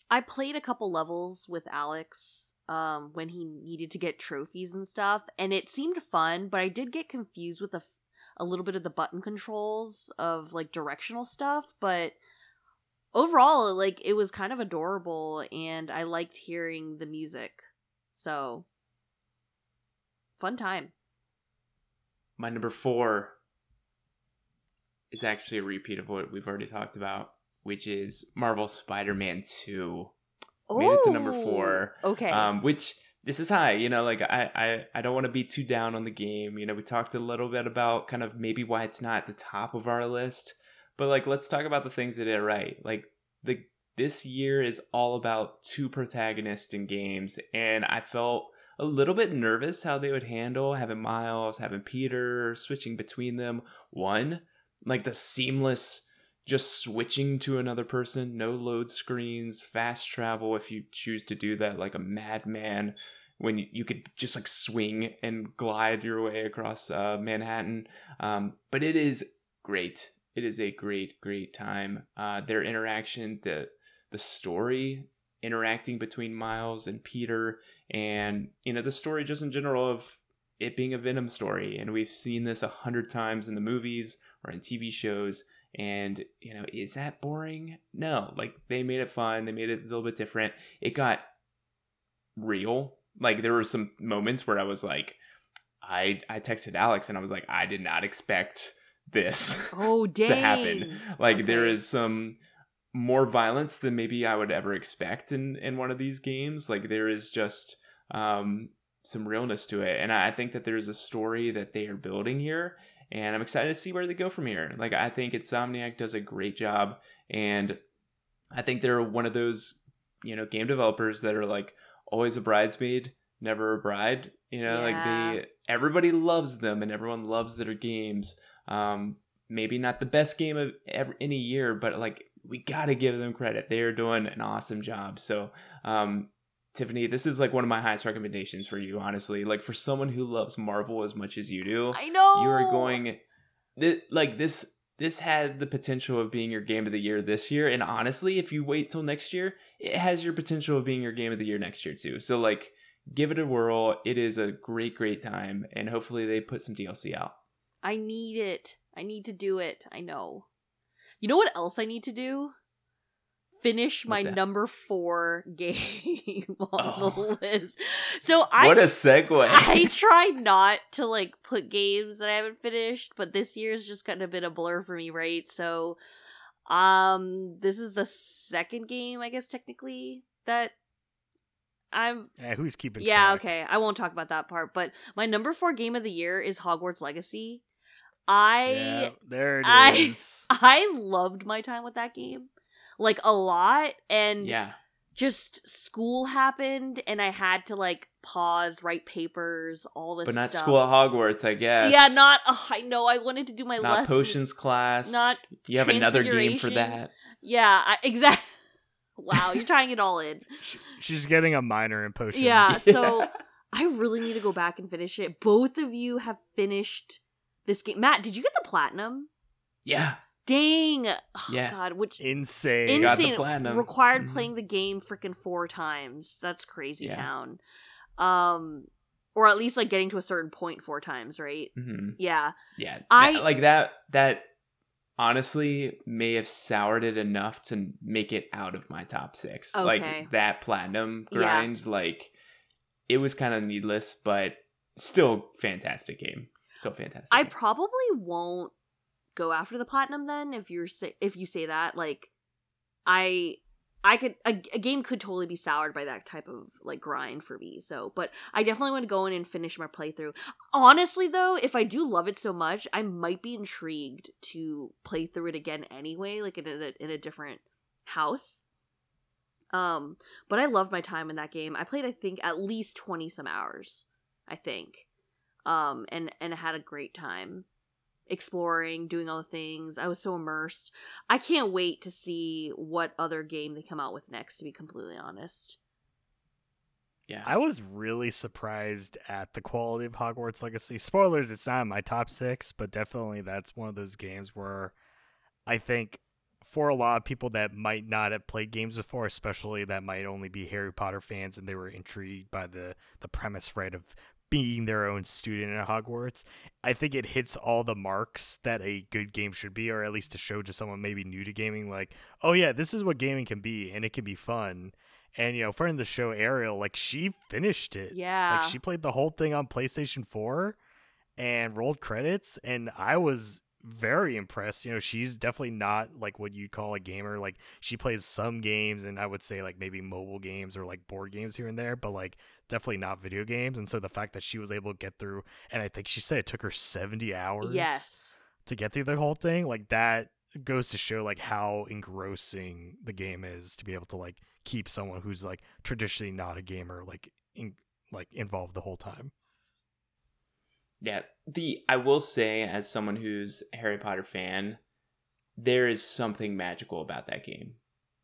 I played a couple levels with Alex um, when he needed to get trophies and stuff, and it seemed fun, but I did get confused with a, f- a little bit of the button controls of like directional stuff. But overall, like it was kind of adorable, and I liked hearing the music. So, fun time. My number four is actually a repeat of what we've already talked about, which is Marvel Spider-Man Two. Made it to number four. Oh, Okay. Um, which this is high, you know, like I, I, I don't want to be too down on the game. You know, we talked a little bit about kind of maybe why it's not at the top of our list, but like let's talk about the things that it right. Like the this year is all about two protagonists in games, and I felt a little bit nervous how they would handle having Miles, having Peter, switching between them. One, like the seamless just switching to another person, no load screens, fast travel if you choose to do that like a madman when you, you could just like swing and glide your way across uh, Manhattan. Um, but it is great. It is a great, great time. Uh, their interaction, the the story interacting between Miles and Peter, and you know the story just in general of it being a Venom story, and we've seen this a hundred times in the movies or in TV shows. And you know, is that boring? No, like they made it fun. They made it a little bit different. It got real. Like there were some moments where I was like, I I texted Alex and I was like, I did not expect this oh, dang. to happen. Like there Okay. is some more violence than maybe I would ever expect in in one of these games. Like there is just um some realness to it, and I I think that there's a story that they are building here, and I'm excited to see where they go from here. Like I think Insomniac does a great job, and I think they're one of those you know game developers that are like always a bridesmaid, never a bride. You know, like they everybody loves them, and everyone loves their games. Um, maybe not the best game of ever, any year, but like we got to give them credit. They are doing an awesome job. So, um, Tiffany, this is like one of my highest recommendations for you, honestly. Like for someone who loves Marvel as much as you do, I know. you are going th- like this this had the potential of being your game of the year this year and honestly if you wait till next year it has your potential of being your game of the year next year too so like give it a whirl it is a great great time and hopefully they put some dlc out I need it. I need to do it. I know. You know what else I need to do? Finish my number four game on Oh. the list. So I what a segue I try not to like put games that I haven't finished, but this year's just kind of been a blur for me, right? So um this is the second game, I guess technically, that I'm Yeah, who's keeping yeah, track? okay. I won't talk about that part, but my number four game of the year is Hogwarts Legacy. I Yeah, there it I- is. I loved my time with that game. Like a lot and yeah just school happened and I had to like pause, write papers, all this but not stuff. school at hogwarts i guess Yeah, not oh, I know I wanted to do my not lessons. potions class not you have another game for that Yeah, I, exactly. wow, you're tying it all in. She's getting a minor in potions. Yeah, so I really need to go back and finish it. Both of you have finished this game. Matt, did you get the platinum? Yeah. Dang. Oh, Yeah. God, which Insane. Got the insane. platinum. Required Mhm. playing the game freaking four times. That's crazy Yeah. town. Um, or at least like getting to a certain point four times, right? hmm Yeah. Yeah. I- like that that honestly may have soured it enough to make it out of my top six. Okay. Like that platinum Yeah. grind, like it was kind of needless, but still fantastic game. Fantastic. I probably won't go after the platinum then if you're if you say that like I I could a, a game could totally be soured by that type of like grind for me. So, but I definitely want to go in and finish my playthrough. Honestly though, if I do love it so much, I might be intrigued to play through it again anyway, like in a in a different house. Um, but I loved my time in that game. I played I think at least 20 some hours, I think. Um and and had a great time exploring, doing all the things. I was so immersed. I can't wait to see what other game they come out with next, to be completely honest. yeah. I was really surprised at the quality of Hogwarts Legacy. Spoilers, it's not in my top six, but definitely that's one of those games where I think for a lot of people that might not have played games before, especially that might only be Harry Potter fans and they were intrigued by the the premise, right, of being their own student at Hogwarts. I think it hits all the marks that a good game should be, or at least to show to someone maybe new to gaming, like, oh yeah, this is what gaming can be, and it can be fun. And you know, friend of the show, Ariel, like she finished it. Yeah. Like she played the whole thing on PlayStation 4 and rolled credits and I was very impressed. You know, she's definitely not like what you'd call a gamer. Like she plays some games and I would say like maybe mobile games or like board games here and there, but like definitely not video games. And so the fact that she was able to get through and I think she said it took her 70 hours yes. to get through the whole thing, like that goes to show like how engrossing the game is to be able to like keep someone who's like traditionally not a gamer like in, like involved the whole time. Yeah, the I will say as someone who's a Harry Potter fan, there is something magical about that game.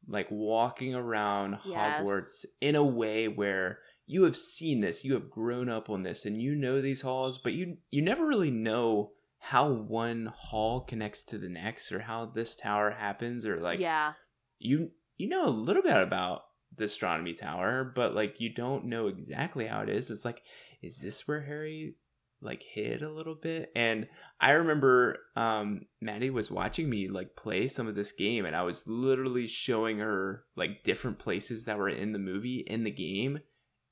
Like walking around Yes. Hogwarts in a way where you have seen this, you have grown up on this and you know these halls, but you you never really know how one hall connects to the next or how this tower happens or like yeah. you you know a little bit about the astronomy tower but like you don't know exactly how it is it's like is this where harry like hid a little bit and i remember um maddie was watching me like play some of this game and i was literally showing her like different places that were in the movie in the game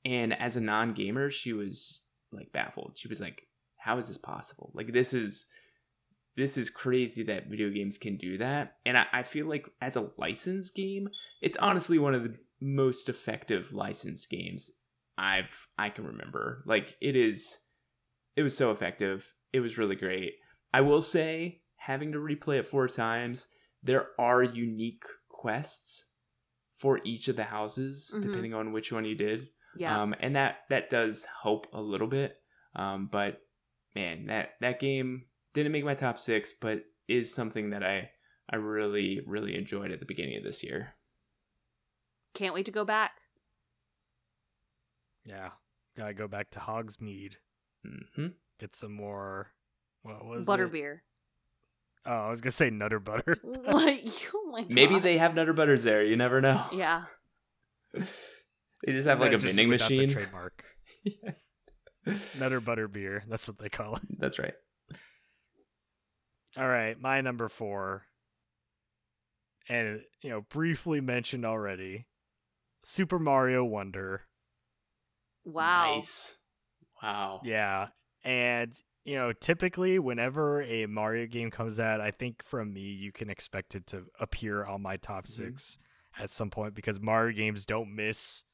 and as a non-gamer she was like baffled. She was like how is this possible? Like this is this is crazy that video games can do that. And I, I feel like as a licensed game it's honestly one of the most effective licensed games i've i can remember. Like it is it was so effective it was really great i will say having to replay it four times there are unique quests for each of the houses Mhm. depending on which one you did Yeah. um, and that that does help a little bit. Um, but man, that that game didn't make my top six, but is something that I I really really enjoyed at the beginning of this year. Can't wait to go back. Yeah. Gotta go back to Hogsmeade, hmm get some more what was it? Butterbeer. Oh, I was gonna say Nutter Butter. like, oh my god. Maybe they have Nutter Butters there. You never know. Yeah. they just have like Yeah, a just vending without the machine. trademark. Nutter Butter Beer. That's what they call it. That's right. All right, my number four, and you know, briefly mentioned already, Super Mario Wonder. Wow. Nice. Wow. Yeah, and you know, typically whenever a Mario game comes out, I think from me you can expect it to appear on my top Mhm. 6 at some point because Mario games don't miss.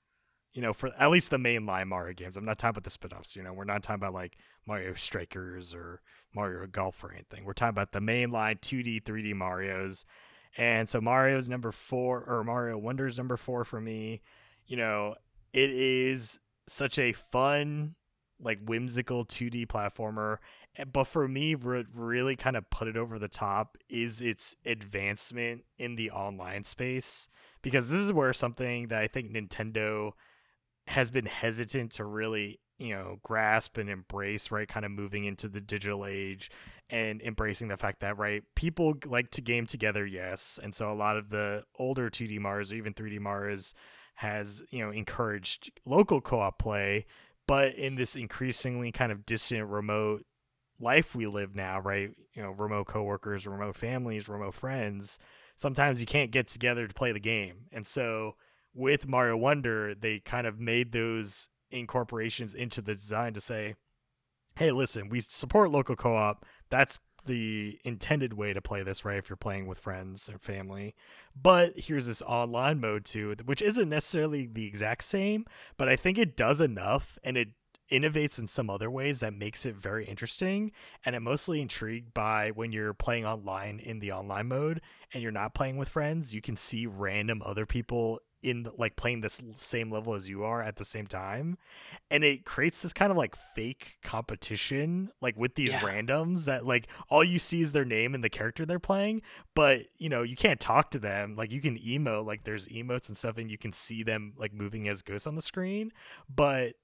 You know, for at least the mainline Mario games. I'm not talking about the spin-offs. You know, we're not talking about like Mario Strikers or Mario Golf or anything. We're talking about the mainline 2D, 3D Mario's. And so Mario's number four, or Mario Wonder's number four for me. You know, it is such a fun, like whimsical 2D platformer. Eh, But for me, what really kind of put it over the top is its advancement in the online space. Because this is where something that I think Nintendo has been hesitant to really you know grasp and embrace right kind of moving into the digital age and embracing the fact that right people like to game together yes and so a lot of the older 2d mars or even 3d mars has you know encouraged local co-op play but in this increasingly kind of distant remote life we live now right you know remote coworkers remote families remote friends sometimes you can't get together to play the game and so with mario wonder they kind of made those incorporations into the design to say, hey, listen, we support local co op. That's the intended way to play this, right? If you're playing with friends or family. But here's this online mode too, which isn't necessarily the exact same, but I think it does enough and it innovates in some other ways that makes it very interesting. And I'm mostly intrigued by when you're playing online in the online mode and you're not playing with friends, you can see random other people in the, like playing this same level as you are at the same time and it creates this kind of like fake competition like with these yeah. randoms that like all you see is their name and the character they're playing but you know you can't talk to them like you can emote like there's emotes and stuff and you can see them like moving as ghosts on the screen but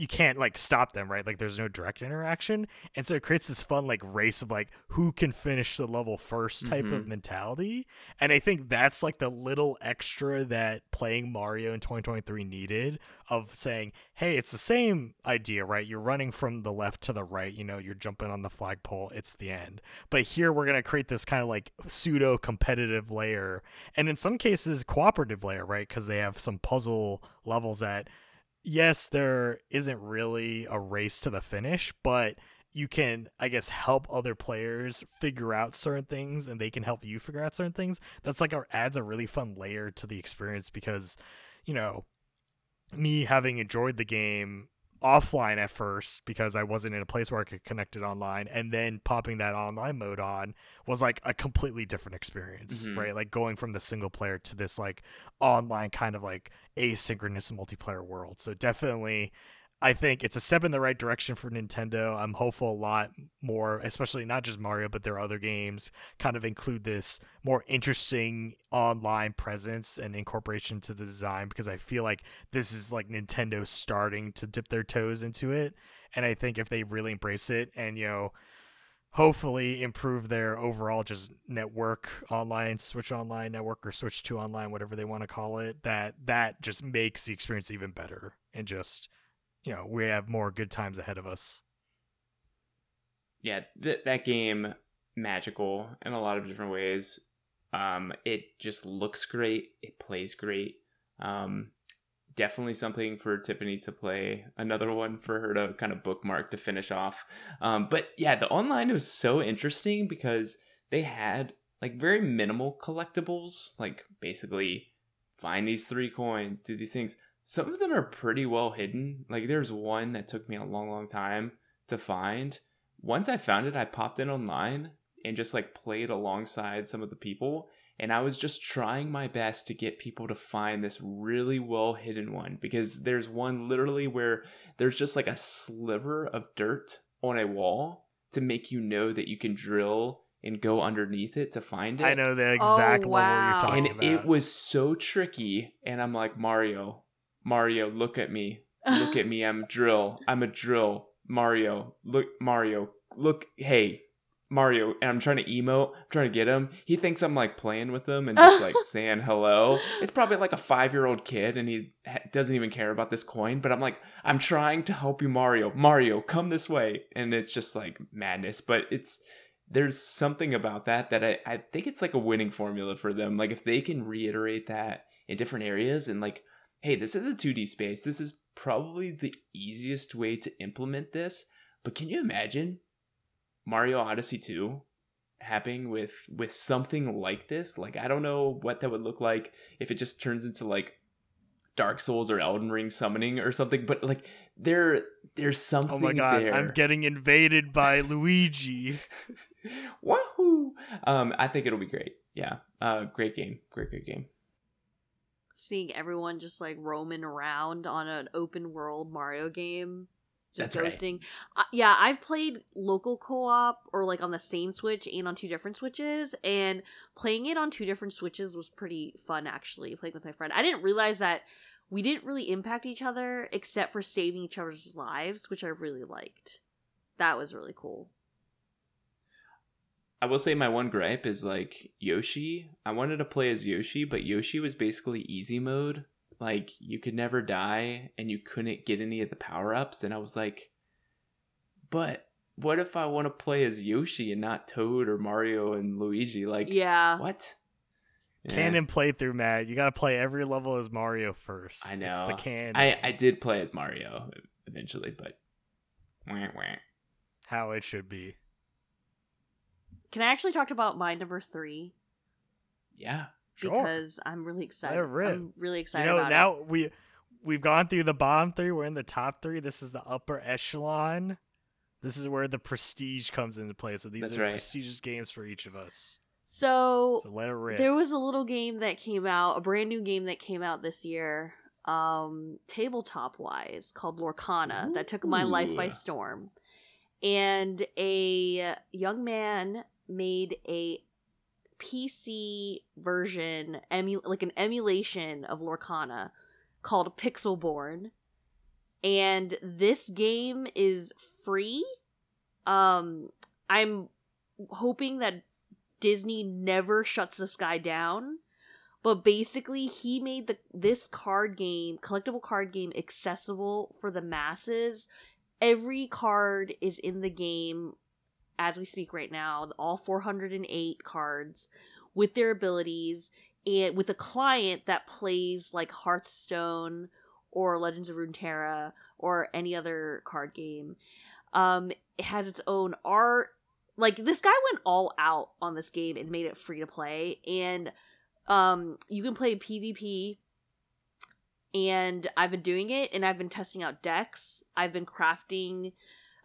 you can't like stop them, right? Like there's no direct interaction. And so it creates this fun like race of like who can finish the level first type mm-hmm. of mentality. And I think that's like the little extra that playing Mario in 2023 needed of saying, "Hey, it's the same idea, right? You're running from the left to the right, you know, you're jumping on the flagpole, it's the end." But here we're going to create this kind of like pseudo competitive layer and in some cases cooperative layer, right? Cuz they have some puzzle levels that yes, there isn't really a race to the finish, but you can, I guess, help other players figure out certain things and they can help you figure out certain things. That's like our adds a really fun layer to the experience because, you know, me having enjoyed the game offline at first because I wasn't in a place where I could connect it online and then popping that online mode on was like a completely different experience, mm-hmm. right? Like going from the single player to this like online kind of like asynchronous multiplayer world. So definitely I think it's a step in the right direction for Nintendo. I'm hopeful a lot more, especially not just Mario, but their other games kind of include this more interesting online presence and incorporation to the design because I feel like this is like Nintendo starting to dip their toes into it. And I think if they really embrace it and, you know, hopefully improve their overall just network online switch online network or switch to online whatever they want to call it that that just makes the experience even better and just you know we have more good times ahead of us. Yeah th- that game magical in a lot of different ways. Um it just looks great. It plays great. Um definitely something for tiffany to play. Another one for her to kind of bookmark to finish off. Um but yeah the online was so interesting because they had like very minimal collectibles. Like basically find these three coins do these things some of them are pretty well hidden. Like there's one that took me a long, long time to find. Once I found it, I popped in online and just like played alongside some of the people. And I was just trying my best to get people to find this really well hidden one because there's one literally where there's just like a sliver of dirt on a wall to make you know that you can drill and go underneath it to find it. I know the oh, exact oh, wow. level you're talking and about. And it was so tricky. And I'm like, Mario, Mario, look at me. Look at me. I'm a drill. I'm a drill. Mario, look, Mario, look. Hey, Mario, and I'm trying to emote, I'm trying to get him. He thinks I'm like playing with him and just like saying hello. It's probably like a five year old kid, and he doesn't even care about this coin. But I'm like, I'm trying to help you, Mario. Mario, come this way, and it's just like madness. But it's there's something about that that I, I think it's like a winning formula for them. Like if they can reiterate that in different areas and like hey, this is a 2D space. This is probably the easiest way to implement this. But can you imagine Mario Odyssey 2 happening with with something like this? Like I don't know what that would look like if it just turns into like Dark Souls or Elden Ring summoning or something, but like there there's something. Oh my god, there. I'm getting invaded by Luigi. Woohoo! Um, I think it'll be great. Yeah, uh, great game, great great game seeing everyone just like roaming around on an open world Mario game. Just That's ghosting. Right. Uh, yeah, I've played local co op or like on the same Switch and on two different Switches, and playing it on two different Switches was pretty fun actually, playing with my friend. I didn't realize that we didn't really impact each other except for saving each other's lives, which I really liked. That was really cool. I will say my one gripe is like Yoshi. I wanted to play as Yoshi, but Yoshi was basically easy mode. Like you could never die and you couldn't get any of the power ups. And I was like, but what if I want to play as Yoshi and not Toad or Mario and Luigi? Like, Yeah. what? Yeah. Canon playthrough, Matt. You got to play every level as Mario first. I know. It's the canon. I, I did play as Mario eventually, but wah, wah. how it should be. Can I actually talk about my number three? yeah. Sure. Because I'm really excited. Let it rip. I'm really excited. you excited know, about now it. we we've gone through the bottom three. We're in the top three. This is the upper echelon. This is where the prestige comes into play. So these That's are right. prestigious games for each of us. So So let it rip. There was a little game that came out, a brand new game that came out this year, um, tabletop wise, called Lorcana, that took my life by storm. And a young man made a PC version, emu- like an emulation of Lorcana called Pixelborn. And this game is free. Um, I'm hoping that Disney never shuts this guy down. But basically, he made the this card game, collectible card game, accessible for the masses. Every card is in the game as we speak right now. All 408 cards with their abilities and with a client that plays like Hearthstone or Legends of Runeterra or any other card game. Um, it has its own art. Like this guy went all out on this game and made it free to play, and um, you can play PvP. And I've been doing it, and I've been testing out decks. I've been crafting.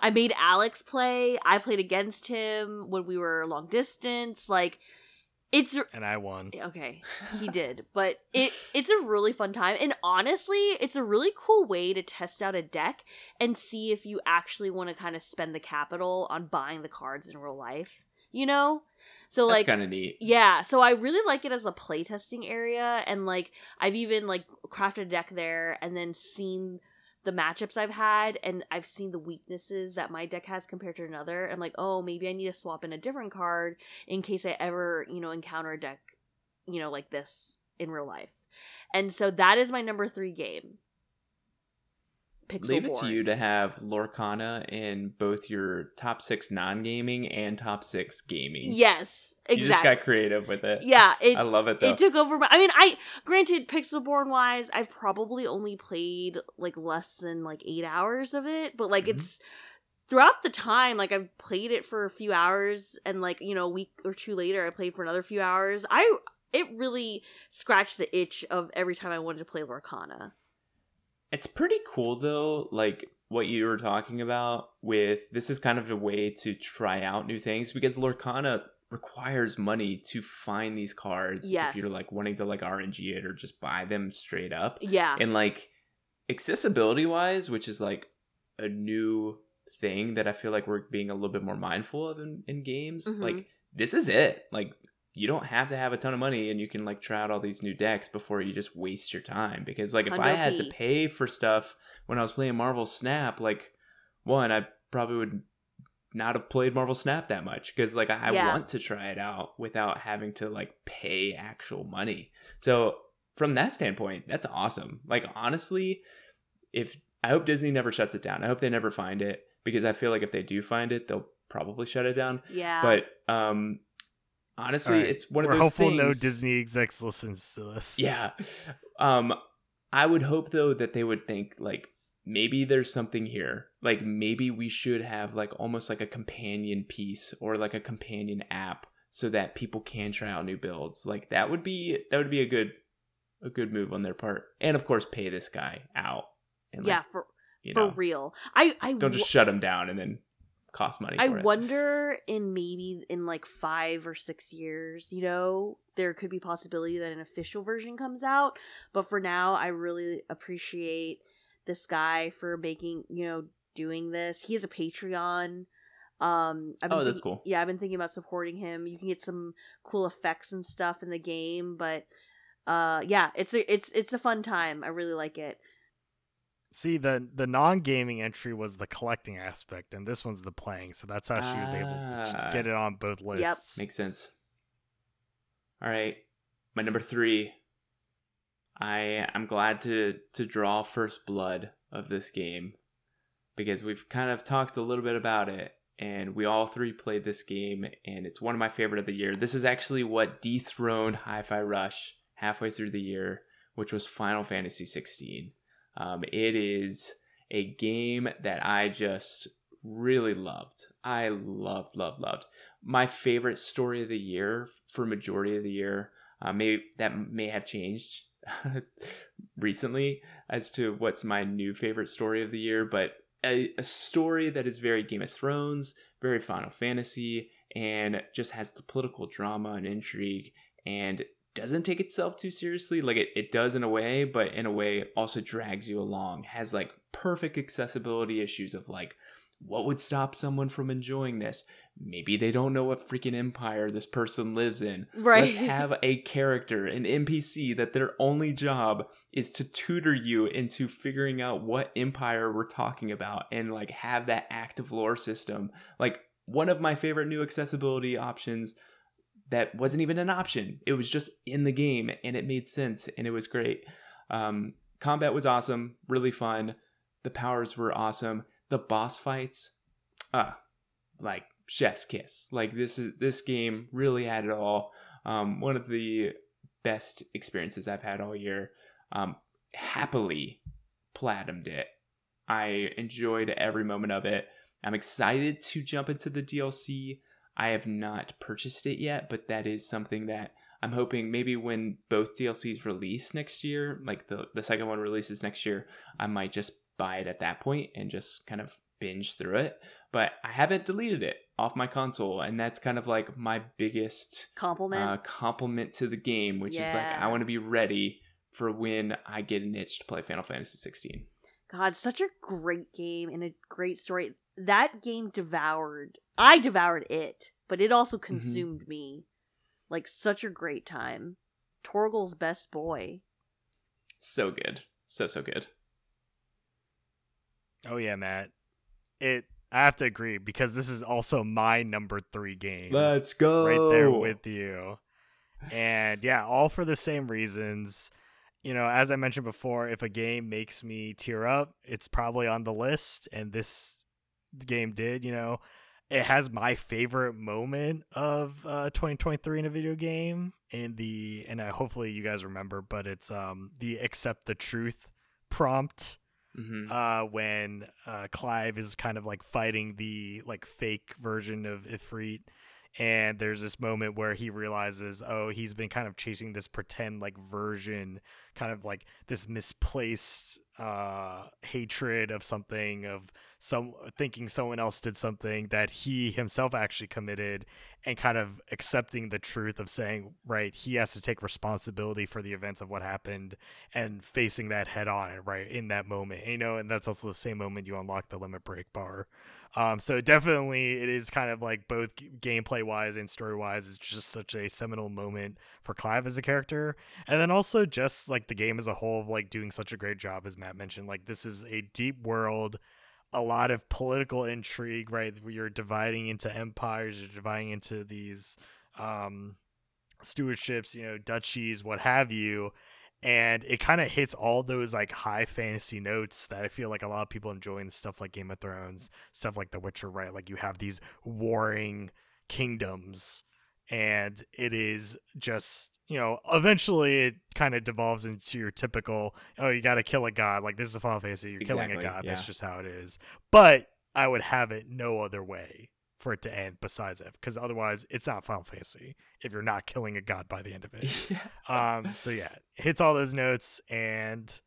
I made Alex play. I played against him when we were long distance. Like, it's and I won. okay he did but it it's a really fun time and honestly it's a really cool way to test out a deck and see if you actually want to kind of spend the capital on buying the cards in real life you know so That's like kind of neat. yeah so i really like it as a playtesting area and like i've even like crafted a deck there and then seen the matchups i've had and i've seen the weaknesses that my deck has compared to another i'm like oh maybe i need to swap in a different card in case i ever you know encounter a deck you know like this in real life. And so that is my number three game Pixel Leave it to you to have Lorcana in both your top six non gaming and top six gaming. yes You just got creative with it. yeah it I love it though. it took over my i mean i granted pixelborn wise i've probably only played like less than like eight hours of it but like Mhm. it's throughout the time like i've played it for a few hours and like you know a week or two later i played for another few hours i it really scratched the itch of every time i wanted to play lorcana It's pretty cool though, like what you were talking about with this is kind of a way to try out new things because Lorcana requires money to find these cards yes. if you're like wanting to like RNG it or just buy them straight up. yeah And like accessibility wise, which is like a new thing that I feel like we're being a little bit more mindful of in, in games, Mhm. like this is it. Like you don't have to have a ton of money and you can like try out all these new decks before you just waste your time. Because like if i had to pay for stuff when i was playing marvel snap like one i probably would not have played marvel snap that much. Because like i Yeah. want to try it out without having to like pay actual money. So from that standpoint that's awesome. Like honestly if i hope disney never shuts it down. I hope they never find it. Because i feel like if they do find it they'll probably shut it down. Yeah. But um honestly Alright, it's one of We're those hopeful things no Disney execs listens to this. yeah. Um i would hope though that they would think like maybe there's something here. Like maybe we should have like almost like a companion piece or like a companion app so that people can try out new builds. Like that would be that would be a good a good move on their part. And of course pay this guy out and like, yeah for you know, for real. I i don't just wo- shut him down and then cost money I it. wonder in maybe in like five or six years, you know, there could be possibility that an official version comes out. But for now, I really appreciate this guy for making, you know, doing this. He has a Patreon. Um, I've been Oh, that's think- cool. Yeah, I've been thinking about supporting him. You can get some cool effects and stuff in the game, but uh yeah it's a it's it's a fun time i really like it See the the non gaming entry was the collecting aspect, and this one's the playing. So that's how she was able to Ah. get it on both lists. Yep, Makes sense. All right, my number three. I I'm glad to to draw first blood of this game because we've kind of talked a little bit about it, and we all three played this game, and it's one of my favorite of the year. This is actually what dethroned Hi-Fi Rush halfway through the year, which was Final Fantasy 16. Um, it is a game that I just really loved. I loved, loved, loved. My favorite story of the year for majority of the year. Uh, maybe that may have changed recently as to what's my new favorite story of the year, but a, a story that is very Game of Thrones, very Final Fantasy, and just has the political drama and intrigue and doesn't take itself too seriously. Like it, it does in a way, but in a way also drags you along. Has like perfect accessibility issues of like, what would stop someone from enjoying this? Maybe they don't know what freaking empire this person lives in. Right. Let's have a character, an NPC, that their only job is to tutor you into figuring out what empire we're talking about and like have that active lore system. Like one of my favorite new accessibility options that wasn't even an option. It was just in the game and it made sense and it was great. Um, combat was awesome, really fun. The powers were awesome. The boss fights, ah, like chef's kiss. Like this is this game really had it all. Um, one of the best experiences I've had all year. Um, happily platinumed it. I enjoyed every moment of it. I'm excited to jump into the DLC. I have not purchased it yet, but that is something that I'm hoping maybe when both DLCs release next year, like the, the second one releases next year, I might just buy it at that point and just kind of binge through it. But I haven't deleted it off my console, and that's kind of like my biggest compliment uh, compliment to the game, which is like I want to be ready for when I get an itch to play Final Fantasy 16. God, such a great game and a great story. That game devoured. I devoured it, but it also Mm-hmm. consumed me. Like such a great time. Torgal's best boy. So good, so so good. Oh yeah, Matt. It I have to agree because this is also my number three game. Let's go right there with you. And yeah, all for the same reasons. You know, as I mentioned before, if a game makes me tear up, it's probably on the list. And this game did, you know, it has my favorite moment of uh, 2023 in a video game. In the, and I, hopefully you guys remember, but it's um the accept the truth prompt hmm uh, when uh, Clive is kind of like fighting the like fake version of Ifrit. And there's this moment where he realizes, oh, he's been kind of chasing this pretend like version, kind of like this misplaced uh, hatred of something, of some thinking someone else did something that he himself actually committed, and kind of accepting the truth of saying, right, he has to take responsibility for the events of what happened and facing that head on right in that moment you know and that's also the same moment you unlock the limit break bar um so definitely it is kind of like both g- gameplay wise and story wise it's just such a seminal moment for clive as a character. And then also just like the game as a whole of like doing such a great job as matt mentioned like this is a deep world a lot of political intrigue right you're dividing into empires you're dividing into these um stewardships you know duchies what have you and it kind of hits all those like high fantasy notes that I feel like a lot of people enjoying stuff like Game of Thrones, stuff like The Witcher, right? Like you have these warring kingdoms, and it is just you know eventually it kind of devolves into your typical oh you got to kill a god like this is a Final Fantasy you're killing a Exactly, god that's just how it is. But I would have it no other way for it to end besides it because otherwise it's not Final Fantasy if you're not killing a god by the end of it. Um so yeah hits all those notes and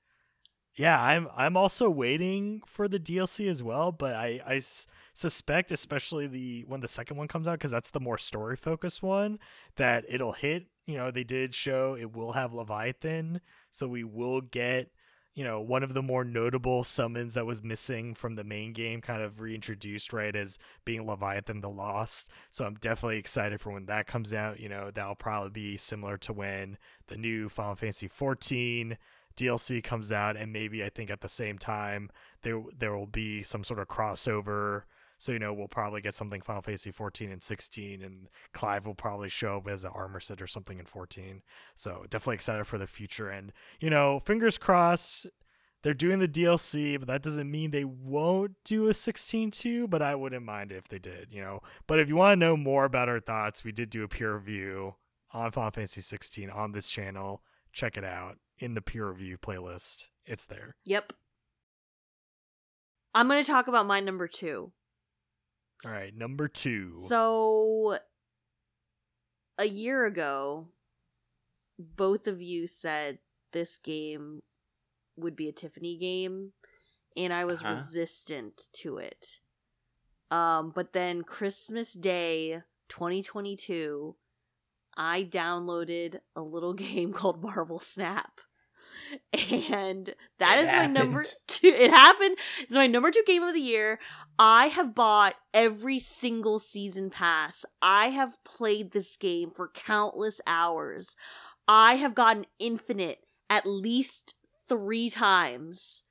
yeah i'm i'm also waiting for the dlc as well but i i s- suspect especially the when the second one comes out because that's the more story focused one that it'll hit. You know they did show it will have leviathan so we will get you know, one of the more notable summons that was missing from the main game kind of reintroduced, right, as being Leviathan the Lost. So I'm definitely excited for when that comes out. You know, that'll probably be similar to when the new Final Fantasy 14 DLC comes out, and maybe I think at the same time there there will be some sort of crossover so you know we'll probably get something Final Fantasy 14 and 16, and Clive will probably show up as an armor set or something in 14. So definitely excited for the future, and you know fingers crossed. They're doing the DLC, but that doesn't mean they won't do a 16 2, but I wouldn't mind if they did, you know. But if you want to know more about our thoughts, we did do a peer review on Final Fantasy 16 on this channel. Check it out in the peer review playlist. It's there. Yep. I'm going to talk about my number two. All right, number two. So, a year ago, both of you said this game would be a Tiffany game, and I was Uh-huh. resistant to it. Um, but then Christmas Day 2022, I downloaded a little game called Marvel Snap. And that It is my number two. It happened. It's my number two game of the year. I have bought every single season pass. I have played this game for countless hours. I have gotten infinite at least three times,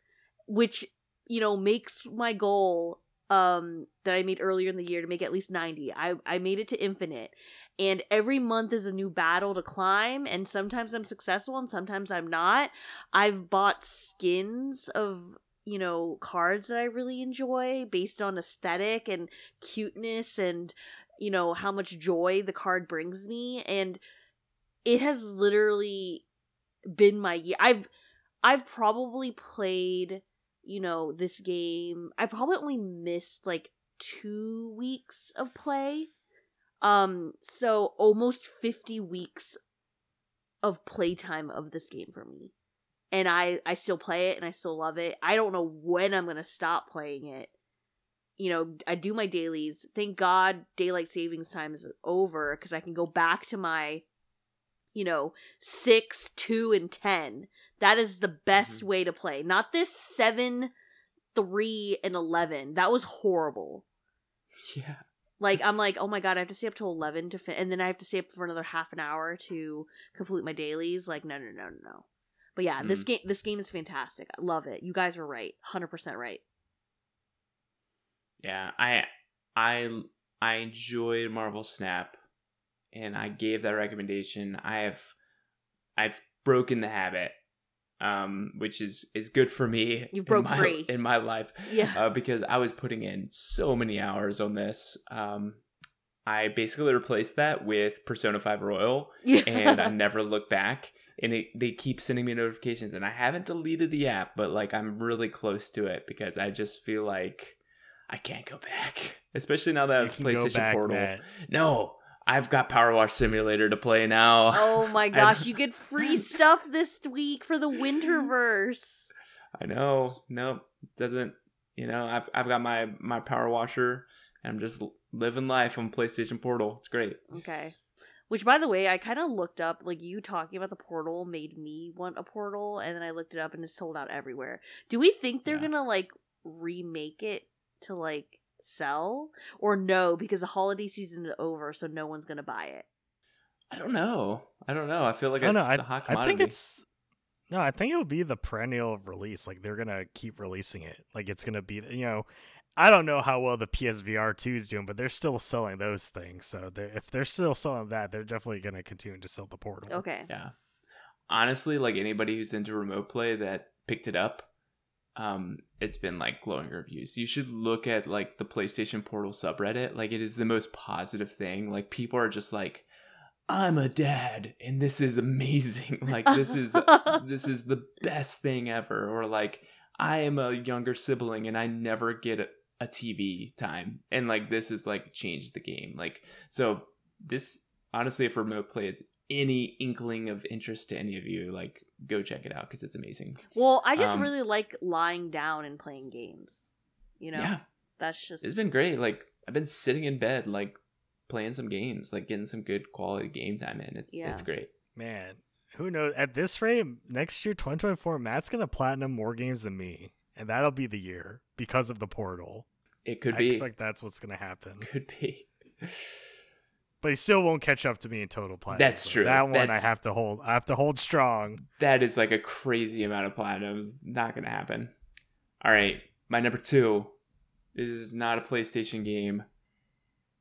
which, you know, makes my goal um that I made earlier in the year to make at least 90. I I made it to infinite. And every month is a new battle to climb and sometimes I'm successful and sometimes I'm not. I've bought skins of you know cards that I really enjoy based on aesthetic and cuteness and you know how much joy the card brings me and it has literally been my year. I've I've probably played you know this game. I probably only missed like 2 weeks of play. Um so almost 50 weeks of playtime of this game for me and I I still play it and I still love it. I don't know when I'm gonna stop playing it. You know, I do my dailies. Thank God daylight savings time is over because I can go back to my, you know, six, two, and ten. That is the best way to play. Not this seven, three, and eleven. That was horrible. Yeah. Like I'm like, oh my god, I have to stay up till eleven to fin, and then I have to stay up for another half an hour to complete my dailies. Like, no, no, no, no, no. But yeah, this Mm. game, this game is fantastic. I love it. You guys were right, hundred percent right. Yeah, I I I enjoyed Marvel Snap and I gave that recommendation. I have I've broken the habit. Um which is is good for me You broke in my, free. in my life Yeah, uh, because I was putting in so many hours on this. Um I basically replaced that with Persona 5 Royal yeah. and I never look back. And it, they keep sending me notifications, and I haven't deleted the app, but like I'm really close to it because I just feel like I can't go back, especially now that i've can PlayStation go back, Portal. Matt. No, I've got Power Wash Simulator to play now. oh my gosh, you get free stuff this week for the Winterverse. I know. No, doesn't. You know, I've I've got my my Power Washer, and I'm just living life on PlayStation Portal. It's great. Okay. Which, by the way, I kind of looked up. Like you talking about the portal made me want a portal, and then I looked it up, and it's sold out everywhere. Do we think they're Yeah. gonna like remake it to like sell, or no? Because the holiday season is over, so no one's gonna buy it. I don't know. I don't know. I feel like I it's don't know. I, a hot I commodity. think it's no. I think it'll be the perennial release. Like they're gonna keep releasing it. Like it's gonna be. You know, I don't know how well the PSVR two is doing, but they're still selling those things. So they're, if they're still selling that, they're definitely gonna continue to sell the portal. Okay. Yeah. Honestly, like anybody who's into remote play that picked it up, um, it's been like glowing reviews. You should look at like the PlayStation Portal subreddit. Like it is the most positive thing. Like people are just like, I'm a dad and this is amazing. like this is this is the best thing ever. Or like I am a younger sibling and I never get a, a TV time. And like this is like changed the game. Like so this honestly if remote play is any inkling of interest to any of you, like go check it out because it's amazing. Well, I just Um, really like lying down and playing games. You know, Yeah. that's just It's been great. Like I've been sitting in bed, like playing some games, like getting some good quality game time in. It's Yeah. it's great. Man, Who knows? At this rate, next year, 2024, Matt's gonna platinum more games than me, and that'll be the year because of the portal. It could I be. I expect that's what's gonna happen. Could be. But he still won't catch up to me in total platinum. That's so true. That one I have to hold. I have to hold strong. That is like a crazy amount of platinums. Not gonna happen. All right, my number two. This is not a PlayStation game.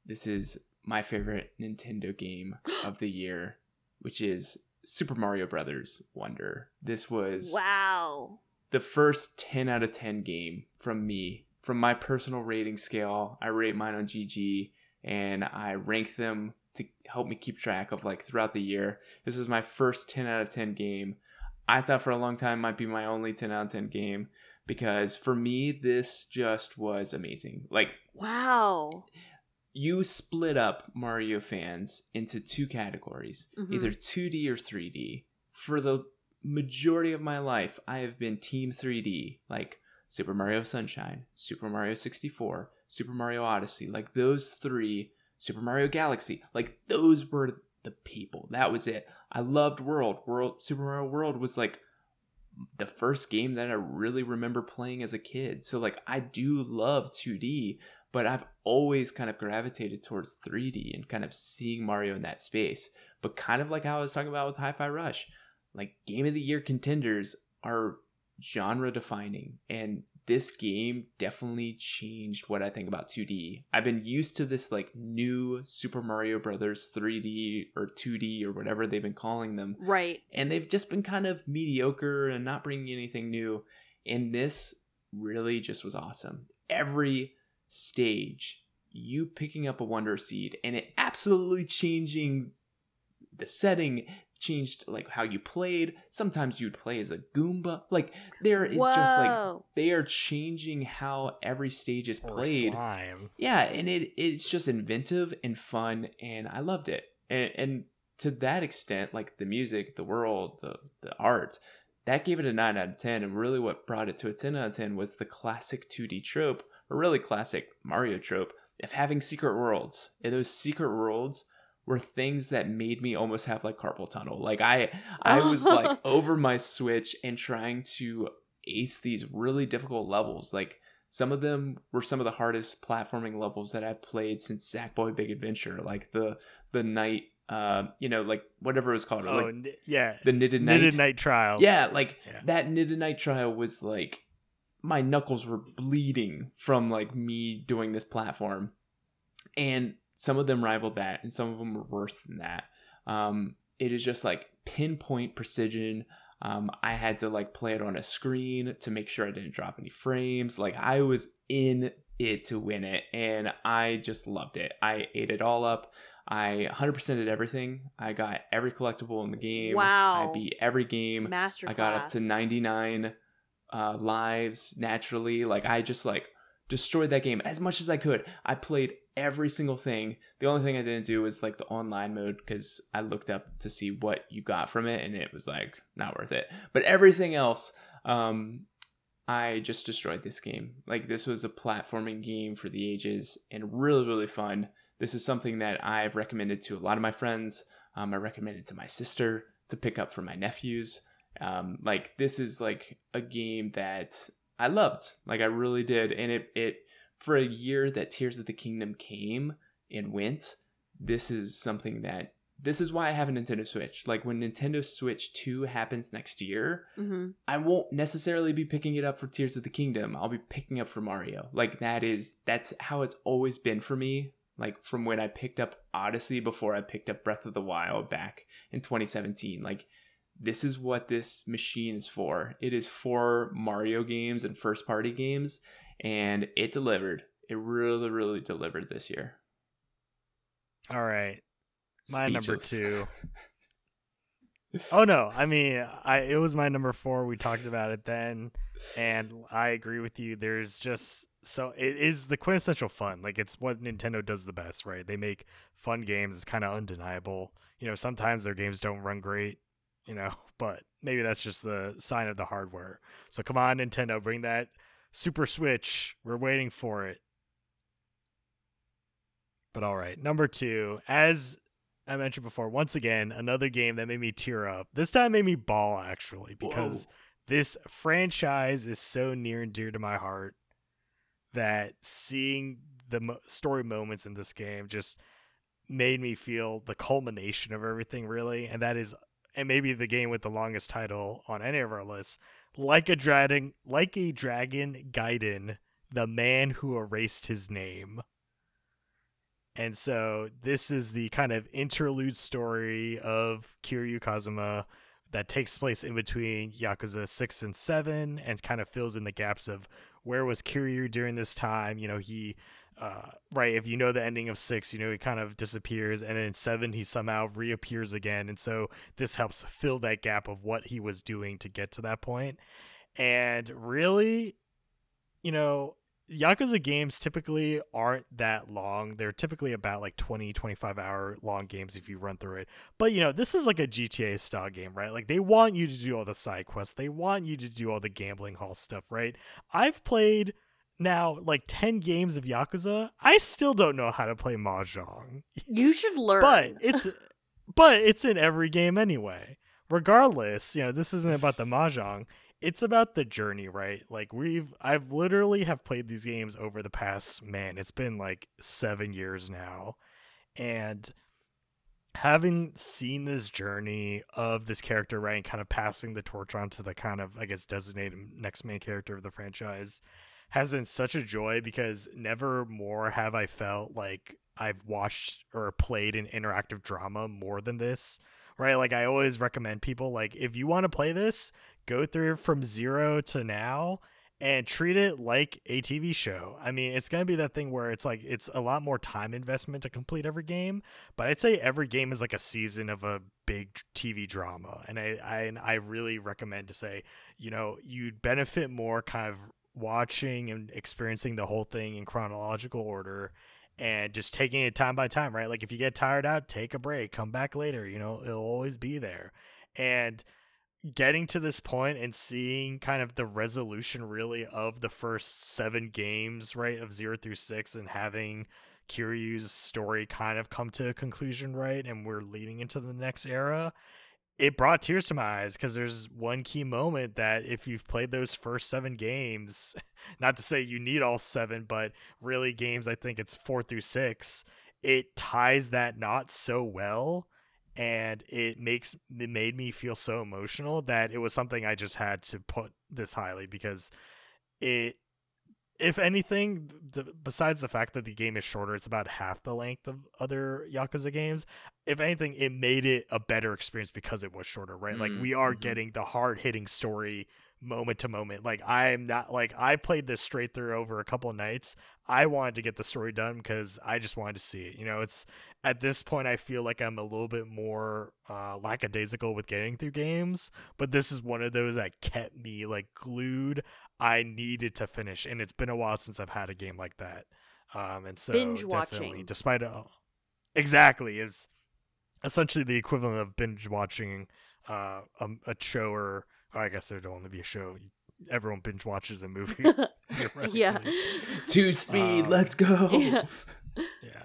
This is my favorite Nintendo game of the year, which is Super Mario Brothers Wonder. This was Wow. the first 10 out of 10 game from me. From my personal rating scale, I rate mine on GG and I rank them to help me keep track of like throughout the year. This is my first 10 out of 10 game. I thought for a long time might be my only 10 out of 10 game because for me this just was amazing. Like Wow. you split up Mario fans into two categories, Mhm. either 2D or 3D. For the majority of my life, I have been Team 3D, like Super Mario Sunshine, Super Mario 64, Super Mario Odyssey, like those three, Super Mario Galaxy, like those were the people. That was it. I loved World. World Super Mario World was like the first game that I really remember playing as a kid. So like I do love 2D, but I've always kind of gravitated towards 3D and kind of seeing Mario in that space. But kind of like how I was talking about with Hi-Fi Rush, like game of the year contenders are genre defining and this game definitely changed what I think about 2D. I've been used to this like new Super Mario Brothers 3D or 2D or whatever they've been calling them Right. and they've just been kind of mediocre and not bringing anything new. And this really just was awesome. Every stage, you picking up a Wonder Seed and it absolutely changing the setting, changed like how you played. Sometimes you'd play as a Goomba. Like there is just like they are changing how every stage is Or played slime. yeah and it it's just inventive and fun and i loved it and and to that extent like the music the world the the art that gave it a 9 out of 10 and really what brought it to a 10 out of 10 was the classic 2d trope or really classic mario trope of having secret worlds and those secret worlds were things that made me almost have like carpal tunnel like i i was like over my switch and trying to ace these really difficult levels like some of them were some of the hardest platforming levels that I've played since Sackboy Big Adventure, like the the knight, uh, you know, like whatever it was called, Oh, like n- yeah. the knitted knight. Knitted Knight Trials. Yeah, like Yeah. that knitted knight trial was like my knuckles were bleeding from like me doing this platform, and some of them rivaled that, and some of them were worse than that. Um, it is just like pinpoint precision. Um, I had to like play it on a screen to make sure I didn't drop any frames. Like I was in it to win it, and I just loved it. I ate it all up. I 100%ed everything. I got every collectible in the game. Wow. I beat every game. Master I got up to 99 uh, lives naturally. Like I just like destroyed that game as much as I could. I played every single thing. The only thing I didn't do was like the online mode because I looked up to see what you got from it and it was like not worth it. But everything else, um, I just destroyed this game. Like this was a platforming game for the ages and really really fun. This is something that I've recommended to a lot of my friends. Um, I recommended to my sister to pick up for my nephews. Um, like this is like a game that I loved. Like I really did, and it it for a year that Tears of the Kingdom came and went. This is something that this is why I have a Nintendo Switch. Like when Nintendo Switch 2 happens next year, Mhm. I won't necessarily be picking it up for Tears of the Kingdom. I'll be picking up for Mario. Like that is that's how it's always been for me. Like from when I picked up Odyssey before I picked up Breath of the Wild back in 2017. Like this is what this machine is for. It is for Mario games and first party games and it delivered. It really really delivered this year. All right. My number two. Oh no, I mean, I it was my number four. We talked about it then, and I agree with you. There's just so it is the quintessential fun. Like it's what Nintendo does the best, right? They make fun games. It's kind of undeniable. You know, sometimes their games don't run great, you know, but maybe that's just the sign of the hardware. So come on, Nintendo, bring that Super Switch. We're waiting for it. But all right, number two, as I mentioned before, once again, another game that made me tear up. This time made me bawl actually because Whoa. this franchise is so near and dear to my heart that seeing the mo- story moments in this game just made me feel the culmination of everything really and that is and maybe the game with the longest title on any of our lists like a dragon like a dragon gaiden the man who erased his name and so this is the kind of interlude story of Kiryu Kazuma that takes place in between Yakuza 6 and 7 and kind of fills in the gaps of where was Kiryu during this time. You know, he, uh, right, if you know the ending of 6, you know, he kind of disappears. And then in 7, he somehow reappears again. And so this helps fill that gap of what he was doing to get to that point. And really, you know, Yakuza games typically aren't that long. They're typically about like 20, 25 hour long games if you run through it. But, you know, this is like a GTA style game, right? Like they want you to do all the side quests, they want you to do all the gambling hall stuff, right? I've played now like 10 games of Yakuza. I still don't know how to play Mahjong. You should learn. But it's but it's in every game anyway. Regardless, you know, this isn't about the Mahjong it's about the journey, right? Like we've I've literally have played these games over the past man, it's been like 7 years now. And having seen this journey of this character, right, and kind of passing the torch on to the kind of I guess designated next main character of the franchise has been such a joy because never more have I felt like I've watched or played an interactive drama more than this right? Like I always recommend people like if you want to play this, go through from 0 to now and treat it like a TV show. I mean, it's going to be that thing where it's like it's a lot more time investment to complete every game, but I'd say every game is like a season of a big TV drama. And I I and I really recommend to say, you know, you'd benefit more kind of watching and experiencing the whole thing in chronological order and just taking it time by time, right? Like if you get tired out, take a break, come back later, you know, it'll always be there. And getting to this point and seeing kind of the resolution really of the first seven games, right, of zero through six, and having Kiryu's story kind of come to a conclusion, right, and we're leading into the next era it brought tears to my eyes because there's one key moment that if you've played those first seven games, not to say you need all seven, but really games, I think it's four through six, it ties that knot so well and it makes it made me feel so emotional that it was something I just had to put this highly because it if anything, the, besides the fact that the game is shorter, it's about half the length of other Yakuza games. If anything, it made it a better experience because it was shorter, right? Mm-hmm. Like we are mm-hmm. getting the hard hitting story moment to moment. Like I'm not like I played this straight through over a couple nights. I wanted to get the story done because I just wanted to see it. You know, it's at this point I feel like I'm a little bit more uh lackadaisical with getting through games, but this is one of those that kept me like glued. I needed to finish, and it's been a while since I've had a game like that. Um, and so binge definitely, watching, despite all, exactly, is essentially the equivalent of binge watching uh, a, a show or I guess there'd only be a show. Everyone binge watches a movie. yeah. Two speed, um, let's go. Yeah. yeah.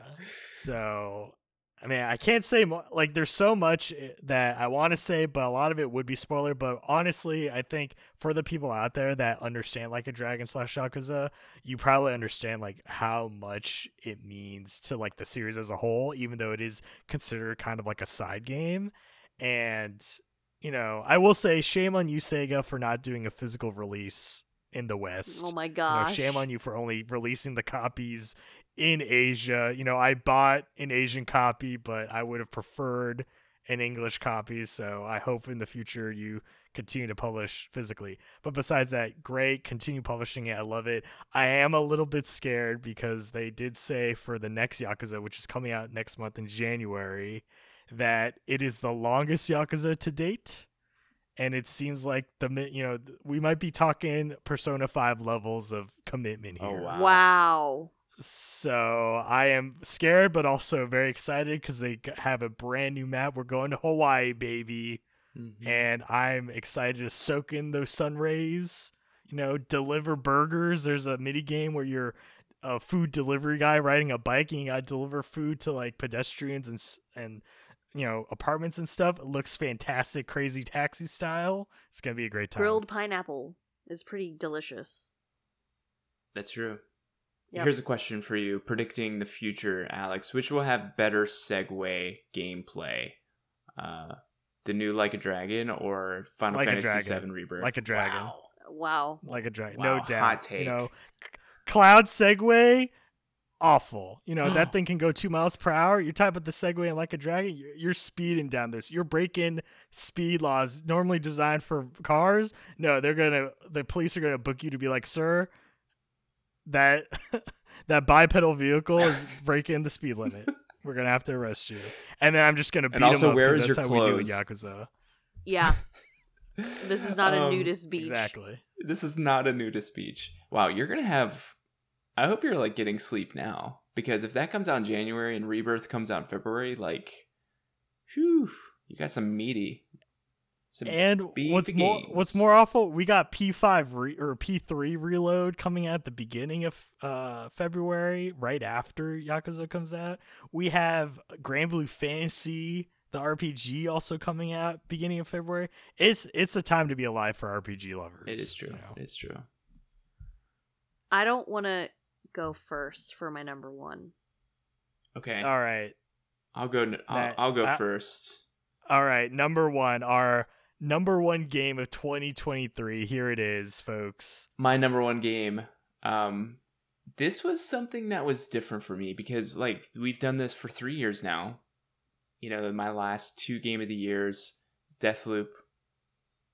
So, I mean, I can't say more. Like, there's so much eh, that I want to say, but a lot of it would be spoiler. But honestly, I think for the people out there that understand like a Dragon slash Yakuza, you probably understand like how much it means to like the series as a whole, even though it is considered kind of like a side game. And you know, I will say shame on you, Sega, for not doing a physical release in the West. Oh my gosh. You know, shame on you for only releasing the copies in Asia. You know, I bought an Asian copy, but I would have preferred an English copy. So I hope in the future you continue to publish physically. But besides that, great. Continue publishing it. I love it. I am a little bit scared because they did say for the next Yakuza, which is coming out next month in January, that it is the longest Yakuza to date. And it seems like the you know we might be talking Persona Five levels of commitment oh, here. Oh, wow. wow. So I am scared, but also very excited because they have a brand new map. We're going to Hawaii, baby, mm-hmm. and I'm excited to soak in those sun rays. You know, deliver burgers. There's a mini game where you're a food delivery guy riding a bike and you gotta deliver food to like pedestrians and and you know apartments and stuff. It looks fantastic, crazy taxi style. It's gonna be a great time. Grilled pineapple is pretty delicious. That's true. Yep. Here's a question for you: predicting the future, Alex. Which will have better Segway gameplay? Uh, the new Like a Dragon or Final Like a Fantasy Dragon. VII Rebirth? Like a Dragon. Wow. Wow. like a dragon. Wow, no doubt. hot take. You know, cloud Segway, awful. You know that thing can go two miles per hour. You type up the Segway and like a dragon, you're, you're speeding down this. You're breaking speed laws normally designed for cars. No, they're gonna. The police are gonna book you to be like, sir, that that bipedal vehicle is breaking the speed limit. We're gonna have to arrest you, and then I'm just gonna beat And also, him up where 'cause is that's your how we do in clothes? Yakuza. Yeah. This is not a Um, nudist beach. Exactly. This is not a nudist beach. Wow, you're gonna have. I hope you're like getting sleep now because if that comes out in January and Rebirth comes out in February, like, whew, you got some meaty. Some And big what's more what's more awful? We got P5 re- or P3 reload coming out at the beginning of uh, February, right after Yakuza comes out. We have Granblue Fantasy, the RPG, also coming out beginning of February. It's it's a time to be alive for RPG lovers. It is true. you know. It's true. I don't want to go first for my number one. Okay, All right, I'll go. n- I'll, That- I'll go I- first. all right. Number one, our number one game of 2023. Here it is, folks. my number one game um this was something that was different for me because like we've done this for three years now. You know my last two game of the years deathloop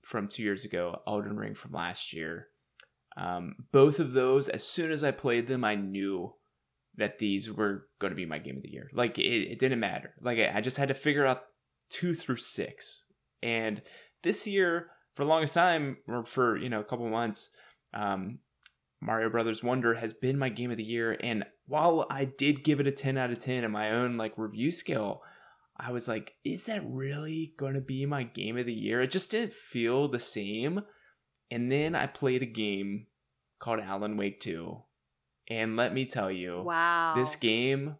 from two years ago elden ring from last year. Um both of those as soon as i played them i knew that these were going to be my game of the year. Like it, it didn't matter. Like I, I just had to figure out two through six. And this year for the longest time or for you know a couple months um, Mario Brothers Wonder has been my game of the year, and while I did give it a ten out of ten in my own like review scale, I was like, is that really going to be my game of the year? It just didn't feel the same. And then I played a game called Alan Wake 2, and let me tell you, Wow. this game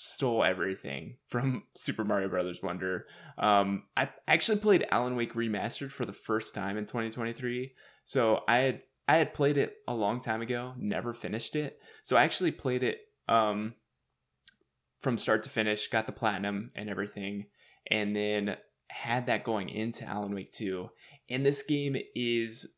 stole everything from Super Mario Brothers Wonder. Um, I actually played Alan Wake Remastered for the first time in 2023. So I had I had played it a long time ago, never finished it. So I actually played it um, from start to finish, got the platinum and everything, and then had that going into Alan Wake 2. And this game is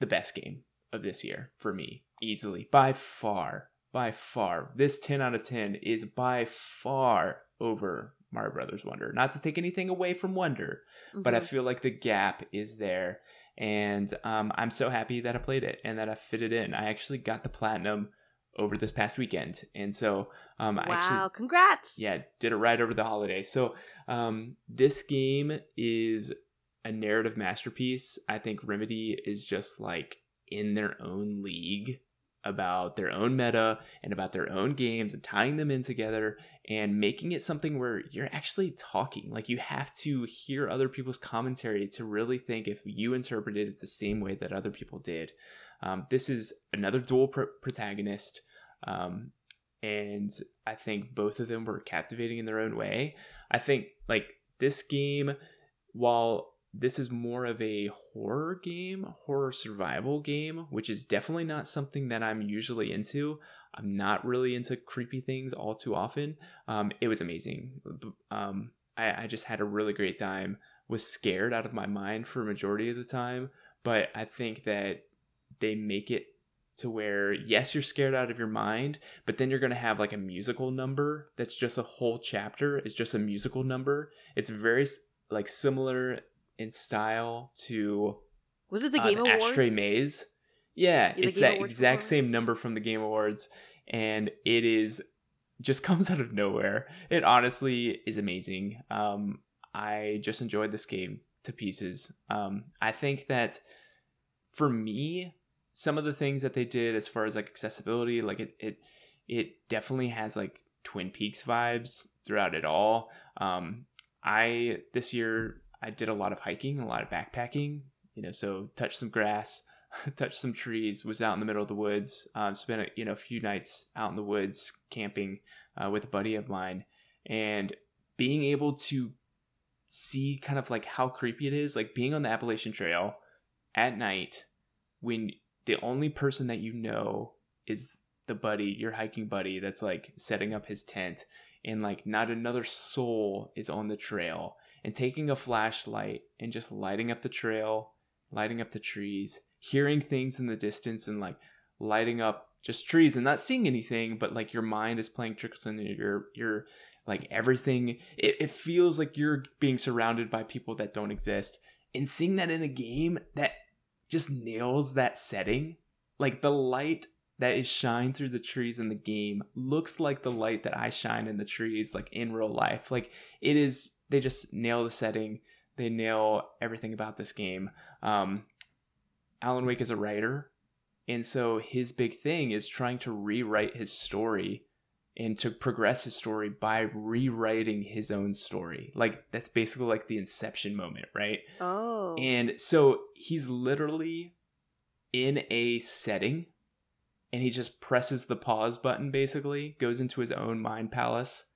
the best game of this year for me, easily, by far by far. This 10 out of 10 is by far over Mario Brothers Wonder. Not to take anything away from Wonder, but I Mhm. feel like the gap is there. And um, I'm so happy that I played it and that I fit it in. I actually got the platinum over this past weekend. And so um, I wow. actually Congrats. yeah, did it right over the holiday. So um, this game is a narrative masterpiece. I think Remedy is just like in their own league about their own meta and about their own games and tying them in together and making it something where you're actually talking. Like you have to hear other people's commentary to really think if you interpreted it the same way that other people did. Um, this is another dual pr- protagonist. Um, and I think both of them were captivating in their own way. I think like this game, while this is more of a horror game, horror survival game, which is definitely not something that I'm usually into. I'm not really into creepy things all too often. Um, it was amazing. Um, I, I just had a really great time. Was scared out of my mind for a majority of the time, but I think that they make it to where yes you're scared out of your mind but then you're going to have like a musical number that's just a whole chapter is just a musical number it's very like similar in style to Was it the uh, Game Awards? Ashtray Maze. Yeah, The it's Game that Awards exact performance? same number from the Game Awards, and it is just comes out of nowhere. It honestly is amazing. Um, I just enjoyed this game to pieces. Um, I think that for me, some of the things that they did as far as like accessibility, like it, it, it definitely has like Twin Peaks vibes throughout it all. Um, I this year I did a lot of hiking, a lot of backpacking. You know, so touched some grass, touched some trees. Was out in the middle of the woods. Um, spent a, you know a few nights out in the woods camping uh, with a buddy of mine, and being able to see kind of like how creepy it is, like being on the Appalachian Trail at night when the only person that you know is the buddy, your hiking buddy that's like setting up his tent and like not another soul is on the trail and taking a flashlight and just lighting up the trail, lighting up the trees, hearing things in the distance and like lighting up just trees and not seeing anything, but like your mind is playing tricks on your your like everything. It, it feels like you're being surrounded by people that don't exist. And seeing that in a game that just nails that setting. Like the light that is shined through the trees in the game looks like the light that I shine in the trees like in real life. Like it is they just nail the setting. They nail everything about this game. Um Alan Wake is a writer and so his big thing is trying to rewrite his story and to progress his story by rewriting his own story. Like that's basically like the inception moment, right? Oh. And so he's literally in a setting and he just presses the pause button basically, goes into his own mind palace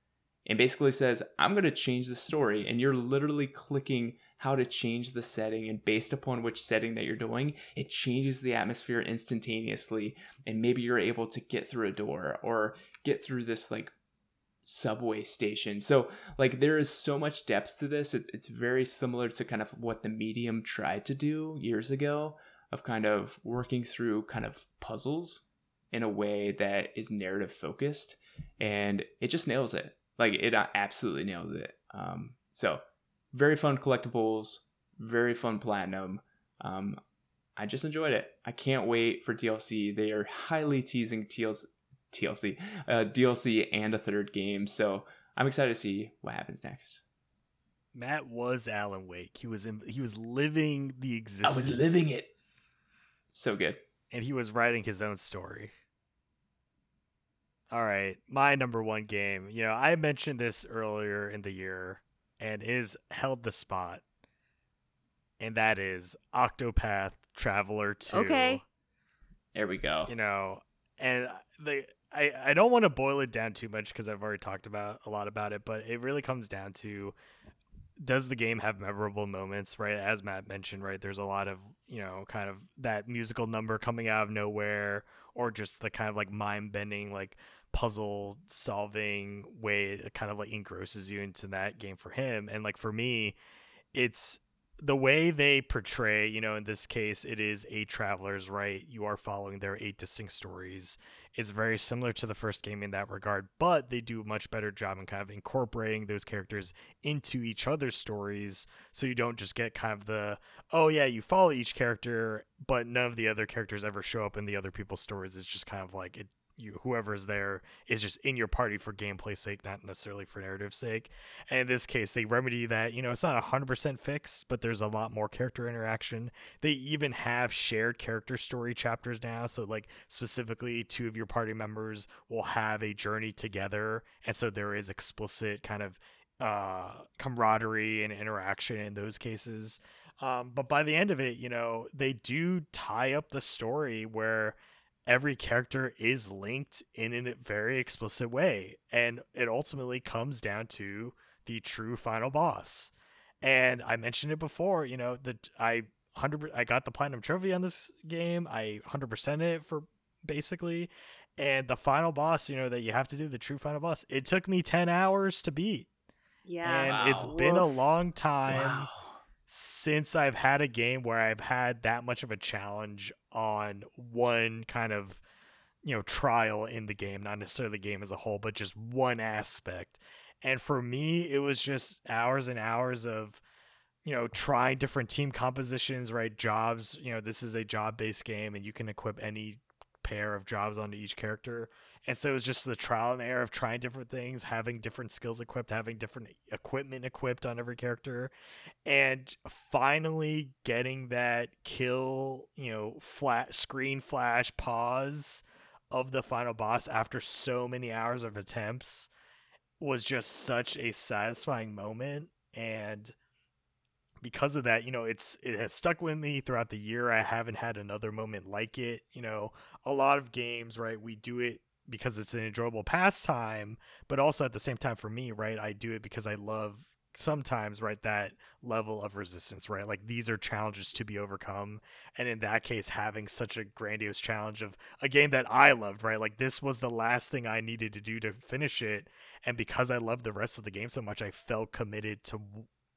and basically says, I'm going to change the story. And you're literally clicking how to change the setting. And based upon which setting that you're doing, it changes the atmosphere instantaneously. And maybe you're able to get through a door or get through this like subway station. So, like, there is so much depth to this. It's, it's very similar to kind of what the medium tried to do years ago of kind of working through kind of puzzles in a way that is narrative focused. And it just nails it like it absolutely nails it. Um, so very fun collectibles, very fun platinum. Um, I just enjoyed it. I can't wait for DLC. They are highly teasing TLC, TLC, uh, DLC and a third game. So I'm excited to see what happens next. Matt was Alan Wake. He was in, he was living the existence. I was living it. So good. And he was writing his own story. All right, my number one game. You know, I mentioned this earlier in the year, and is held the spot, and that is Octopath Traveler Two. Okay. There we go. You know, and the I I don't want to boil it down too much because I've already talked about a lot about it, but it really comes down to does the game have memorable moments right as matt mentioned right there's a lot of you know kind of that musical number coming out of nowhere or just the kind of like mind bending like puzzle solving way it kind of like engrosses you into that game for him. And like for me it's the way they portray you know in this case it is eight travelers right. You are following their eight distinct stories. It's very similar to the first game in that regard but they do a much better job in kind of incorporating those characters into each other's stories. So you don't just get kind of the oh yeah you follow each character but none of the other characters ever show up in the other people's stories. It's just kind of like it you whoever's there is just in your party for gameplay sake, not necessarily for narrative sake. And in this case, they remedy that. You know, it's not hundred percent fixed, but there's a lot more character interaction. They even have shared character story chapters now. So like specifically, two of your party members will have a journey together, and so there is explicit kind of uh camaraderie and interaction in those cases. Um, but by the end of it, you know, they do tie up the story where every character is linked in a very explicit way and it ultimately comes down to the true final boss. And i mentioned it before you know that i 100 i got the platinum trophy on this game i 100% it for basically. And the final boss you know that you have to do the true final boss it took me 10 hours to beat. Yeah. And Wow. it's been a long time Wow. Since I've had a game where I've had that much of a challenge on one kind of you know trial in the game, not necessarily the game as a whole, but just one aspect. And for me, it was just hours and hours of you know trying different team compositions, right? Jobs, you know, this is a job-based game and you can equip any pair of jobs onto each character. And so it was just the trial and error of trying different things, having different skills equipped, having different equipment equipped on every character and finally getting that kill, you know, flat screen flash pause of the final boss after so many hours of attempts was just such a satisfying moment and because of that, you know, it's it has stuck with me throughout the year. I haven't had another moment like it. You know, a lot of games, right? We do it because it's an enjoyable pastime, but also at the same time for me, right? I do it because I love sometimes right that level of resistance right? Like these are challenges to be overcome. And in that case having such a grandiose challenge of a game that i loved right? Like this was the last thing i needed to do to finish it. And because i loved the rest of the game so much i felt committed to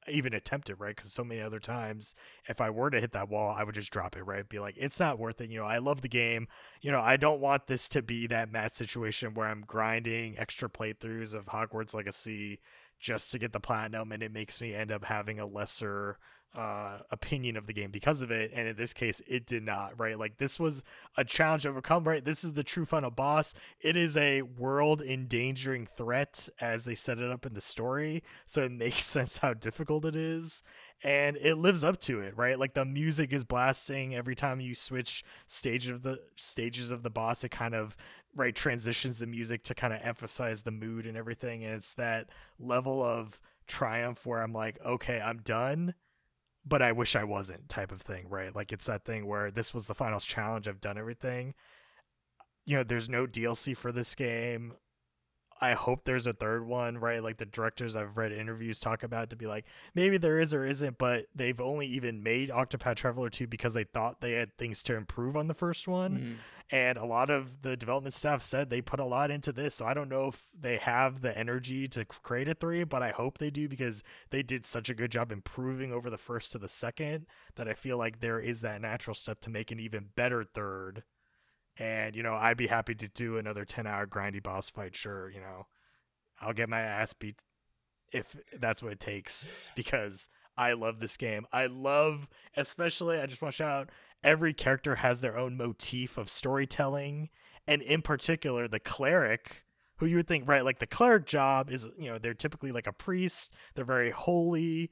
even attempt it, right? Because so many other times, if I were to hit that wall, I would just drop it, right? Be like, it's not worth it. You know, I love the game. You know, I don't want this to be that Matt situation where I'm grinding extra playthroughs of Hogwarts Legacy just to get the platinum, and it makes me end up having a lesser uh, opinion of the game because of it. And in this case, it did not, right? Like this was a challenge to overcome, right? This is the true final boss. It is a world endangering threat as they set it up in the story. So it makes sense how difficult it is. And it lives up to it, right? Like the music is blasting every time you switch stage of the stages of the boss. It kind of right transitions the music to kind of emphasize the mood and everything. And it's that level of triumph where I'm like, okay, I'm done but I wish I wasn't type of thing, right? Like it's that thing where this was the finals challenge, I've done everything. You know, there's no DLC for this game. I hope there's a third one, right? Like the directors I've read interviews talk about to be like, maybe there is or isn't, but they've only even made Octopath Traveler 2 because they thought they had things to improve on the first one. Mm-hmm. And a lot of the development staff said they put a lot into this. So I don't know if they have the energy to create a three, but I hope they do because they did such a good job improving over the first to the second that I feel like there is that natural step to make an even better third and, you know, I'd be happy to do another 10 hour grindy boss fight. Sure. You know, I'll get my ass beat if that's what it takes because I love this game. I love, especially, I just want to shout out every character has their own motif of storytelling. And in particular, the cleric, who you would think, right, like the cleric job is, you know, they're typically like a priest, they're very holy.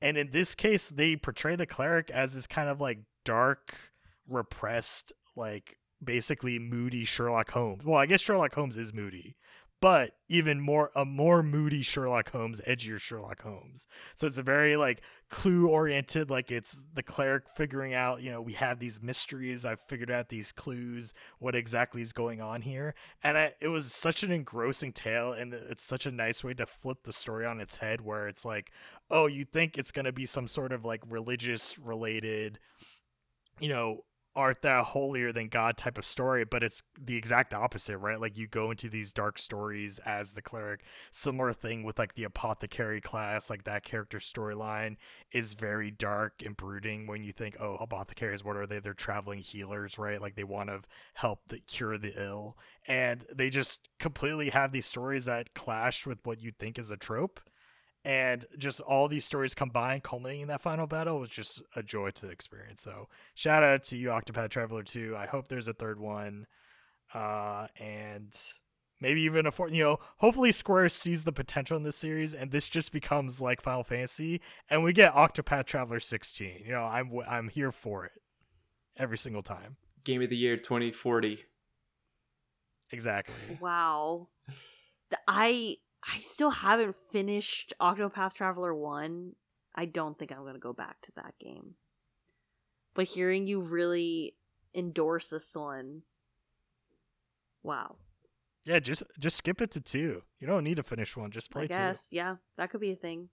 And in this case, they portray the cleric as this kind of like dark, repressed, like basically moody Sherlock Holmes. Well, I guess Sherlock Holmes is moody, but even more a more moody Sherlock Holmes, edgier Sherlock Holmes. So it's a very like clue oriented, like it's the cleric figuring out, you know, we have these mysteries, I've figured out these clues, what exactly is going on here. And I, it was such an engrossing tale and it's such a nice way to flip the story on its head where it's like, oh, you think it's going to be some sort of like religious related you know art thou holier than God type of story, but it's the exact opposite, right? Like you go into these dark stories as the cleric. Similar thing with like the apothecary class, like that character storyline is very dark and brooding when you think, oh, apothecaries, what are they? They're traveling healers, right? Like they want to help the cure the ill. And they just completely have these stories that clash with what you think is a trope and just all these stories combined culminating in that final battle was just a joy to experience so shout out to you octopath traveler 2 i hope there's a third one uh and maybe even a fourth you know hopefully square sees the potential in this series and this just becomes like final fantasy and we get octopath traveler 16 you know i'm i'm here for it every single time. Game of the year 2040 exactly. Wow. I I still haven't finished Octopath Traveler 1. I don't think I'm going to go back to that game. But hearing you really endorse this one, wow. Yeah, just just skip it to 2. You don't need to finish one, just play I guess, two. yeah, that could be a thing.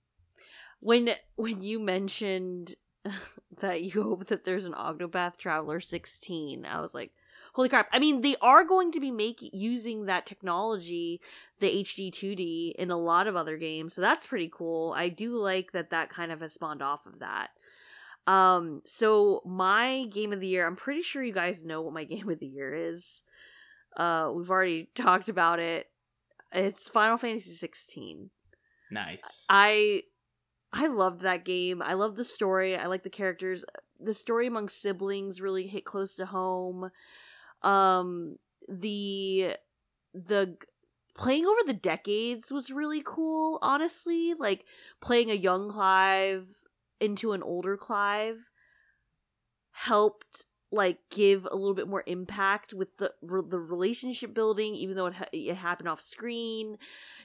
When when you mentioned that you hope that there's an Octopath Traveler 16, I was like, holy crap. I mean they are going to be making using that technology the hd 2d in a lot of other games so that's pretty cool. I do like that that kind of has spawned off of that. Um so my game of the year i'm pretty sure you guys know what my game of the year is. Uh we've already talked about it. It's final fantasy 16 nice. I I loved that game. I love the story. I like the characters. The story among siblings really hit close to home um the the playing over the decades was really cool honestly like playing a young clive into an older clive helped like give a little bit more impact with the the relationship building even though it, ha- it happened off screen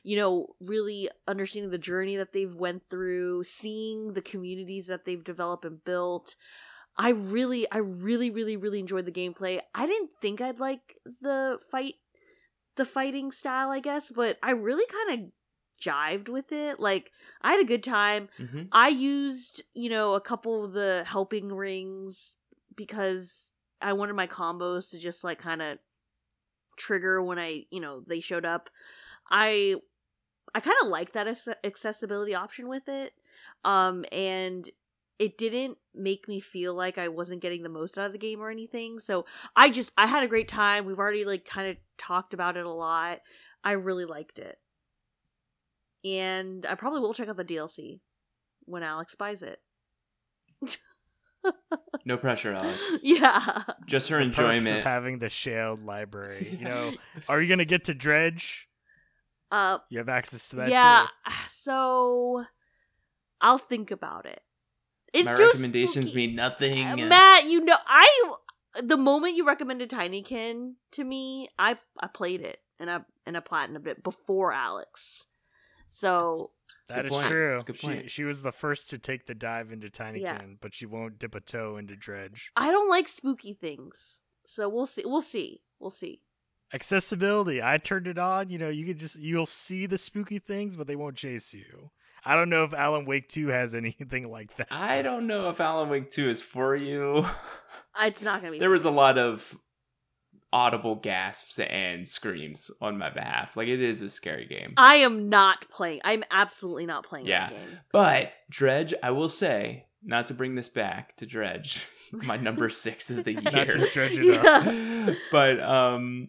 you know really understanding the journey that they've went through seeing the communities that they've developed and built I really, I really, really, really enjoyed the gameplay. I didn't think I'd like the fight, the fighting style, I guess, but I really kind of jived with it. Like I had a good time. hmm I used, you know, a couple of the helping rings because I wanted my combos to just like kind of trigger when I, you know, they showed up. I I kind of like that ac- accessibility option with it. Um and it didn't make me feel like I wasn't getting the most out of the game or anything. So I just I had a great time. We've already like kind of talked about it a lot. I really liked it. And I probably will check out the DLC when Alex buys it. No pressure, Alex. yeah. Just her The perks of enjoyment. having the shared library. You know, are you gonna get to dredge? Uh You have access to that yeah, too. so I'll think about it. It's My too recommendations spooky. mean nothing. Uh, Matt, you know, I the moment you recommended Tinykin to me, I I played it and I and I platinumed it before Alex. So That's a That good is point. true. That's She she was the first to take the dive into Tinykin, Yeah. but she won't dip a toe into dredge. I don't like spooky things. So we'll see. We'll see. We'll see. Accessibility. I turned it on. You know, you could just you'll see the spooky things, but they won't chase you. I don't know if Alan Wake 2 has anything like that. I don't know if Alan Wake 2 is for you. It's not gonna be. there was a lot of audible gasps and screams on my behalf. Like it is a scary game. I am not playing. I'm absolutely not playing Yeah. that game. But Dredge, I will say, not to bring this back to Dredge, my number six of the year. Not to year. dredge it up. But um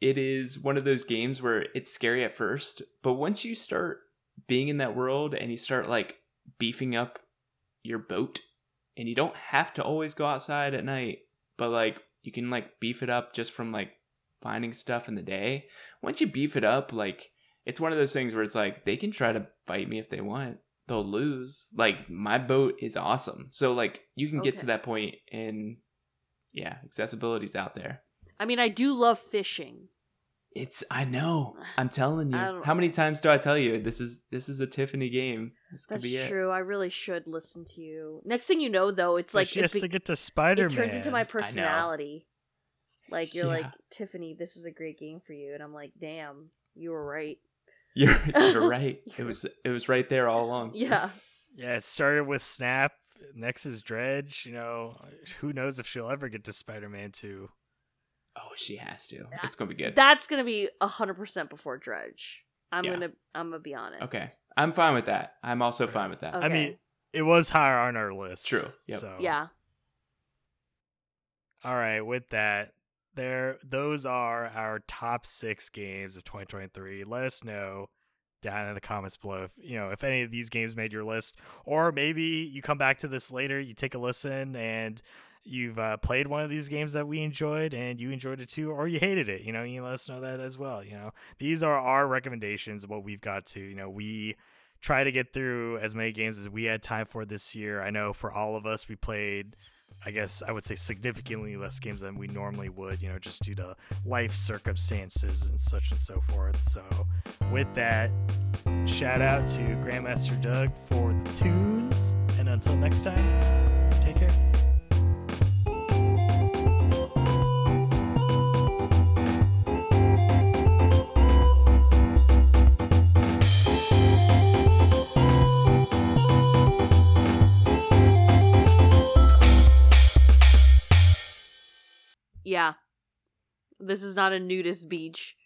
it is one of those games where it's scary at first, but once you start being in that world and you start like beefing up your boat and you don't have to always go outside at night, but like you can like beef it up just from like finding stuff in the day. Once you beef it up, like it's one of those things where it's like they can try to bite me if they want. They'll lose. Like my boat is awesome. So like you can get to that point and yeah, accessibility's out there. I mean, I do love fishing. It's I know. I'm telling you. How many times do I tell you this is this is a Tiffany game? This could That's be it. true. I really should listen to you. Next thing you know, though, it's But like she it, has be- to get to Spider Man. it turns into my personality. Like you're like Tiffany, this is a great game for you, and I'm like, damn, you were right. You're you're right. It was it was right there all along. Yeah. Yeah, it started with Snap. Next is Dredge. You know, who knows if she'll ever get to Spider Man 2. Oh, she has to. It's gonna be good. That's gonna be hundred percent before Dredge. I'm Yeah. gonna I'm gonna be honest. okay. I'm fine with that. I'm also fine with that. Okay. I mean, it was higher on our list. True, yep. So Yeah. All right, with that, there those are our top six games of 2023. Let us know down in the comments below if you know if any of these games made your list, or maybe you come back to this later, you take a listen, and you've uh, played one of these games that we enjoyed and you enjoyed it too, or you hated it. You know, you let us know that as well. You know, these are our recommendations what we've got to. You know, we try to get through as many games as we had time for this year. I know for all of us, we played I guess I would say significantly less games than we normally would, you know, just due to life circumstances and such and so forth. So, with that, shout out to Grandmaster Doug for the tunes. And until next time, take care. Yeah. This is not a nudist beach.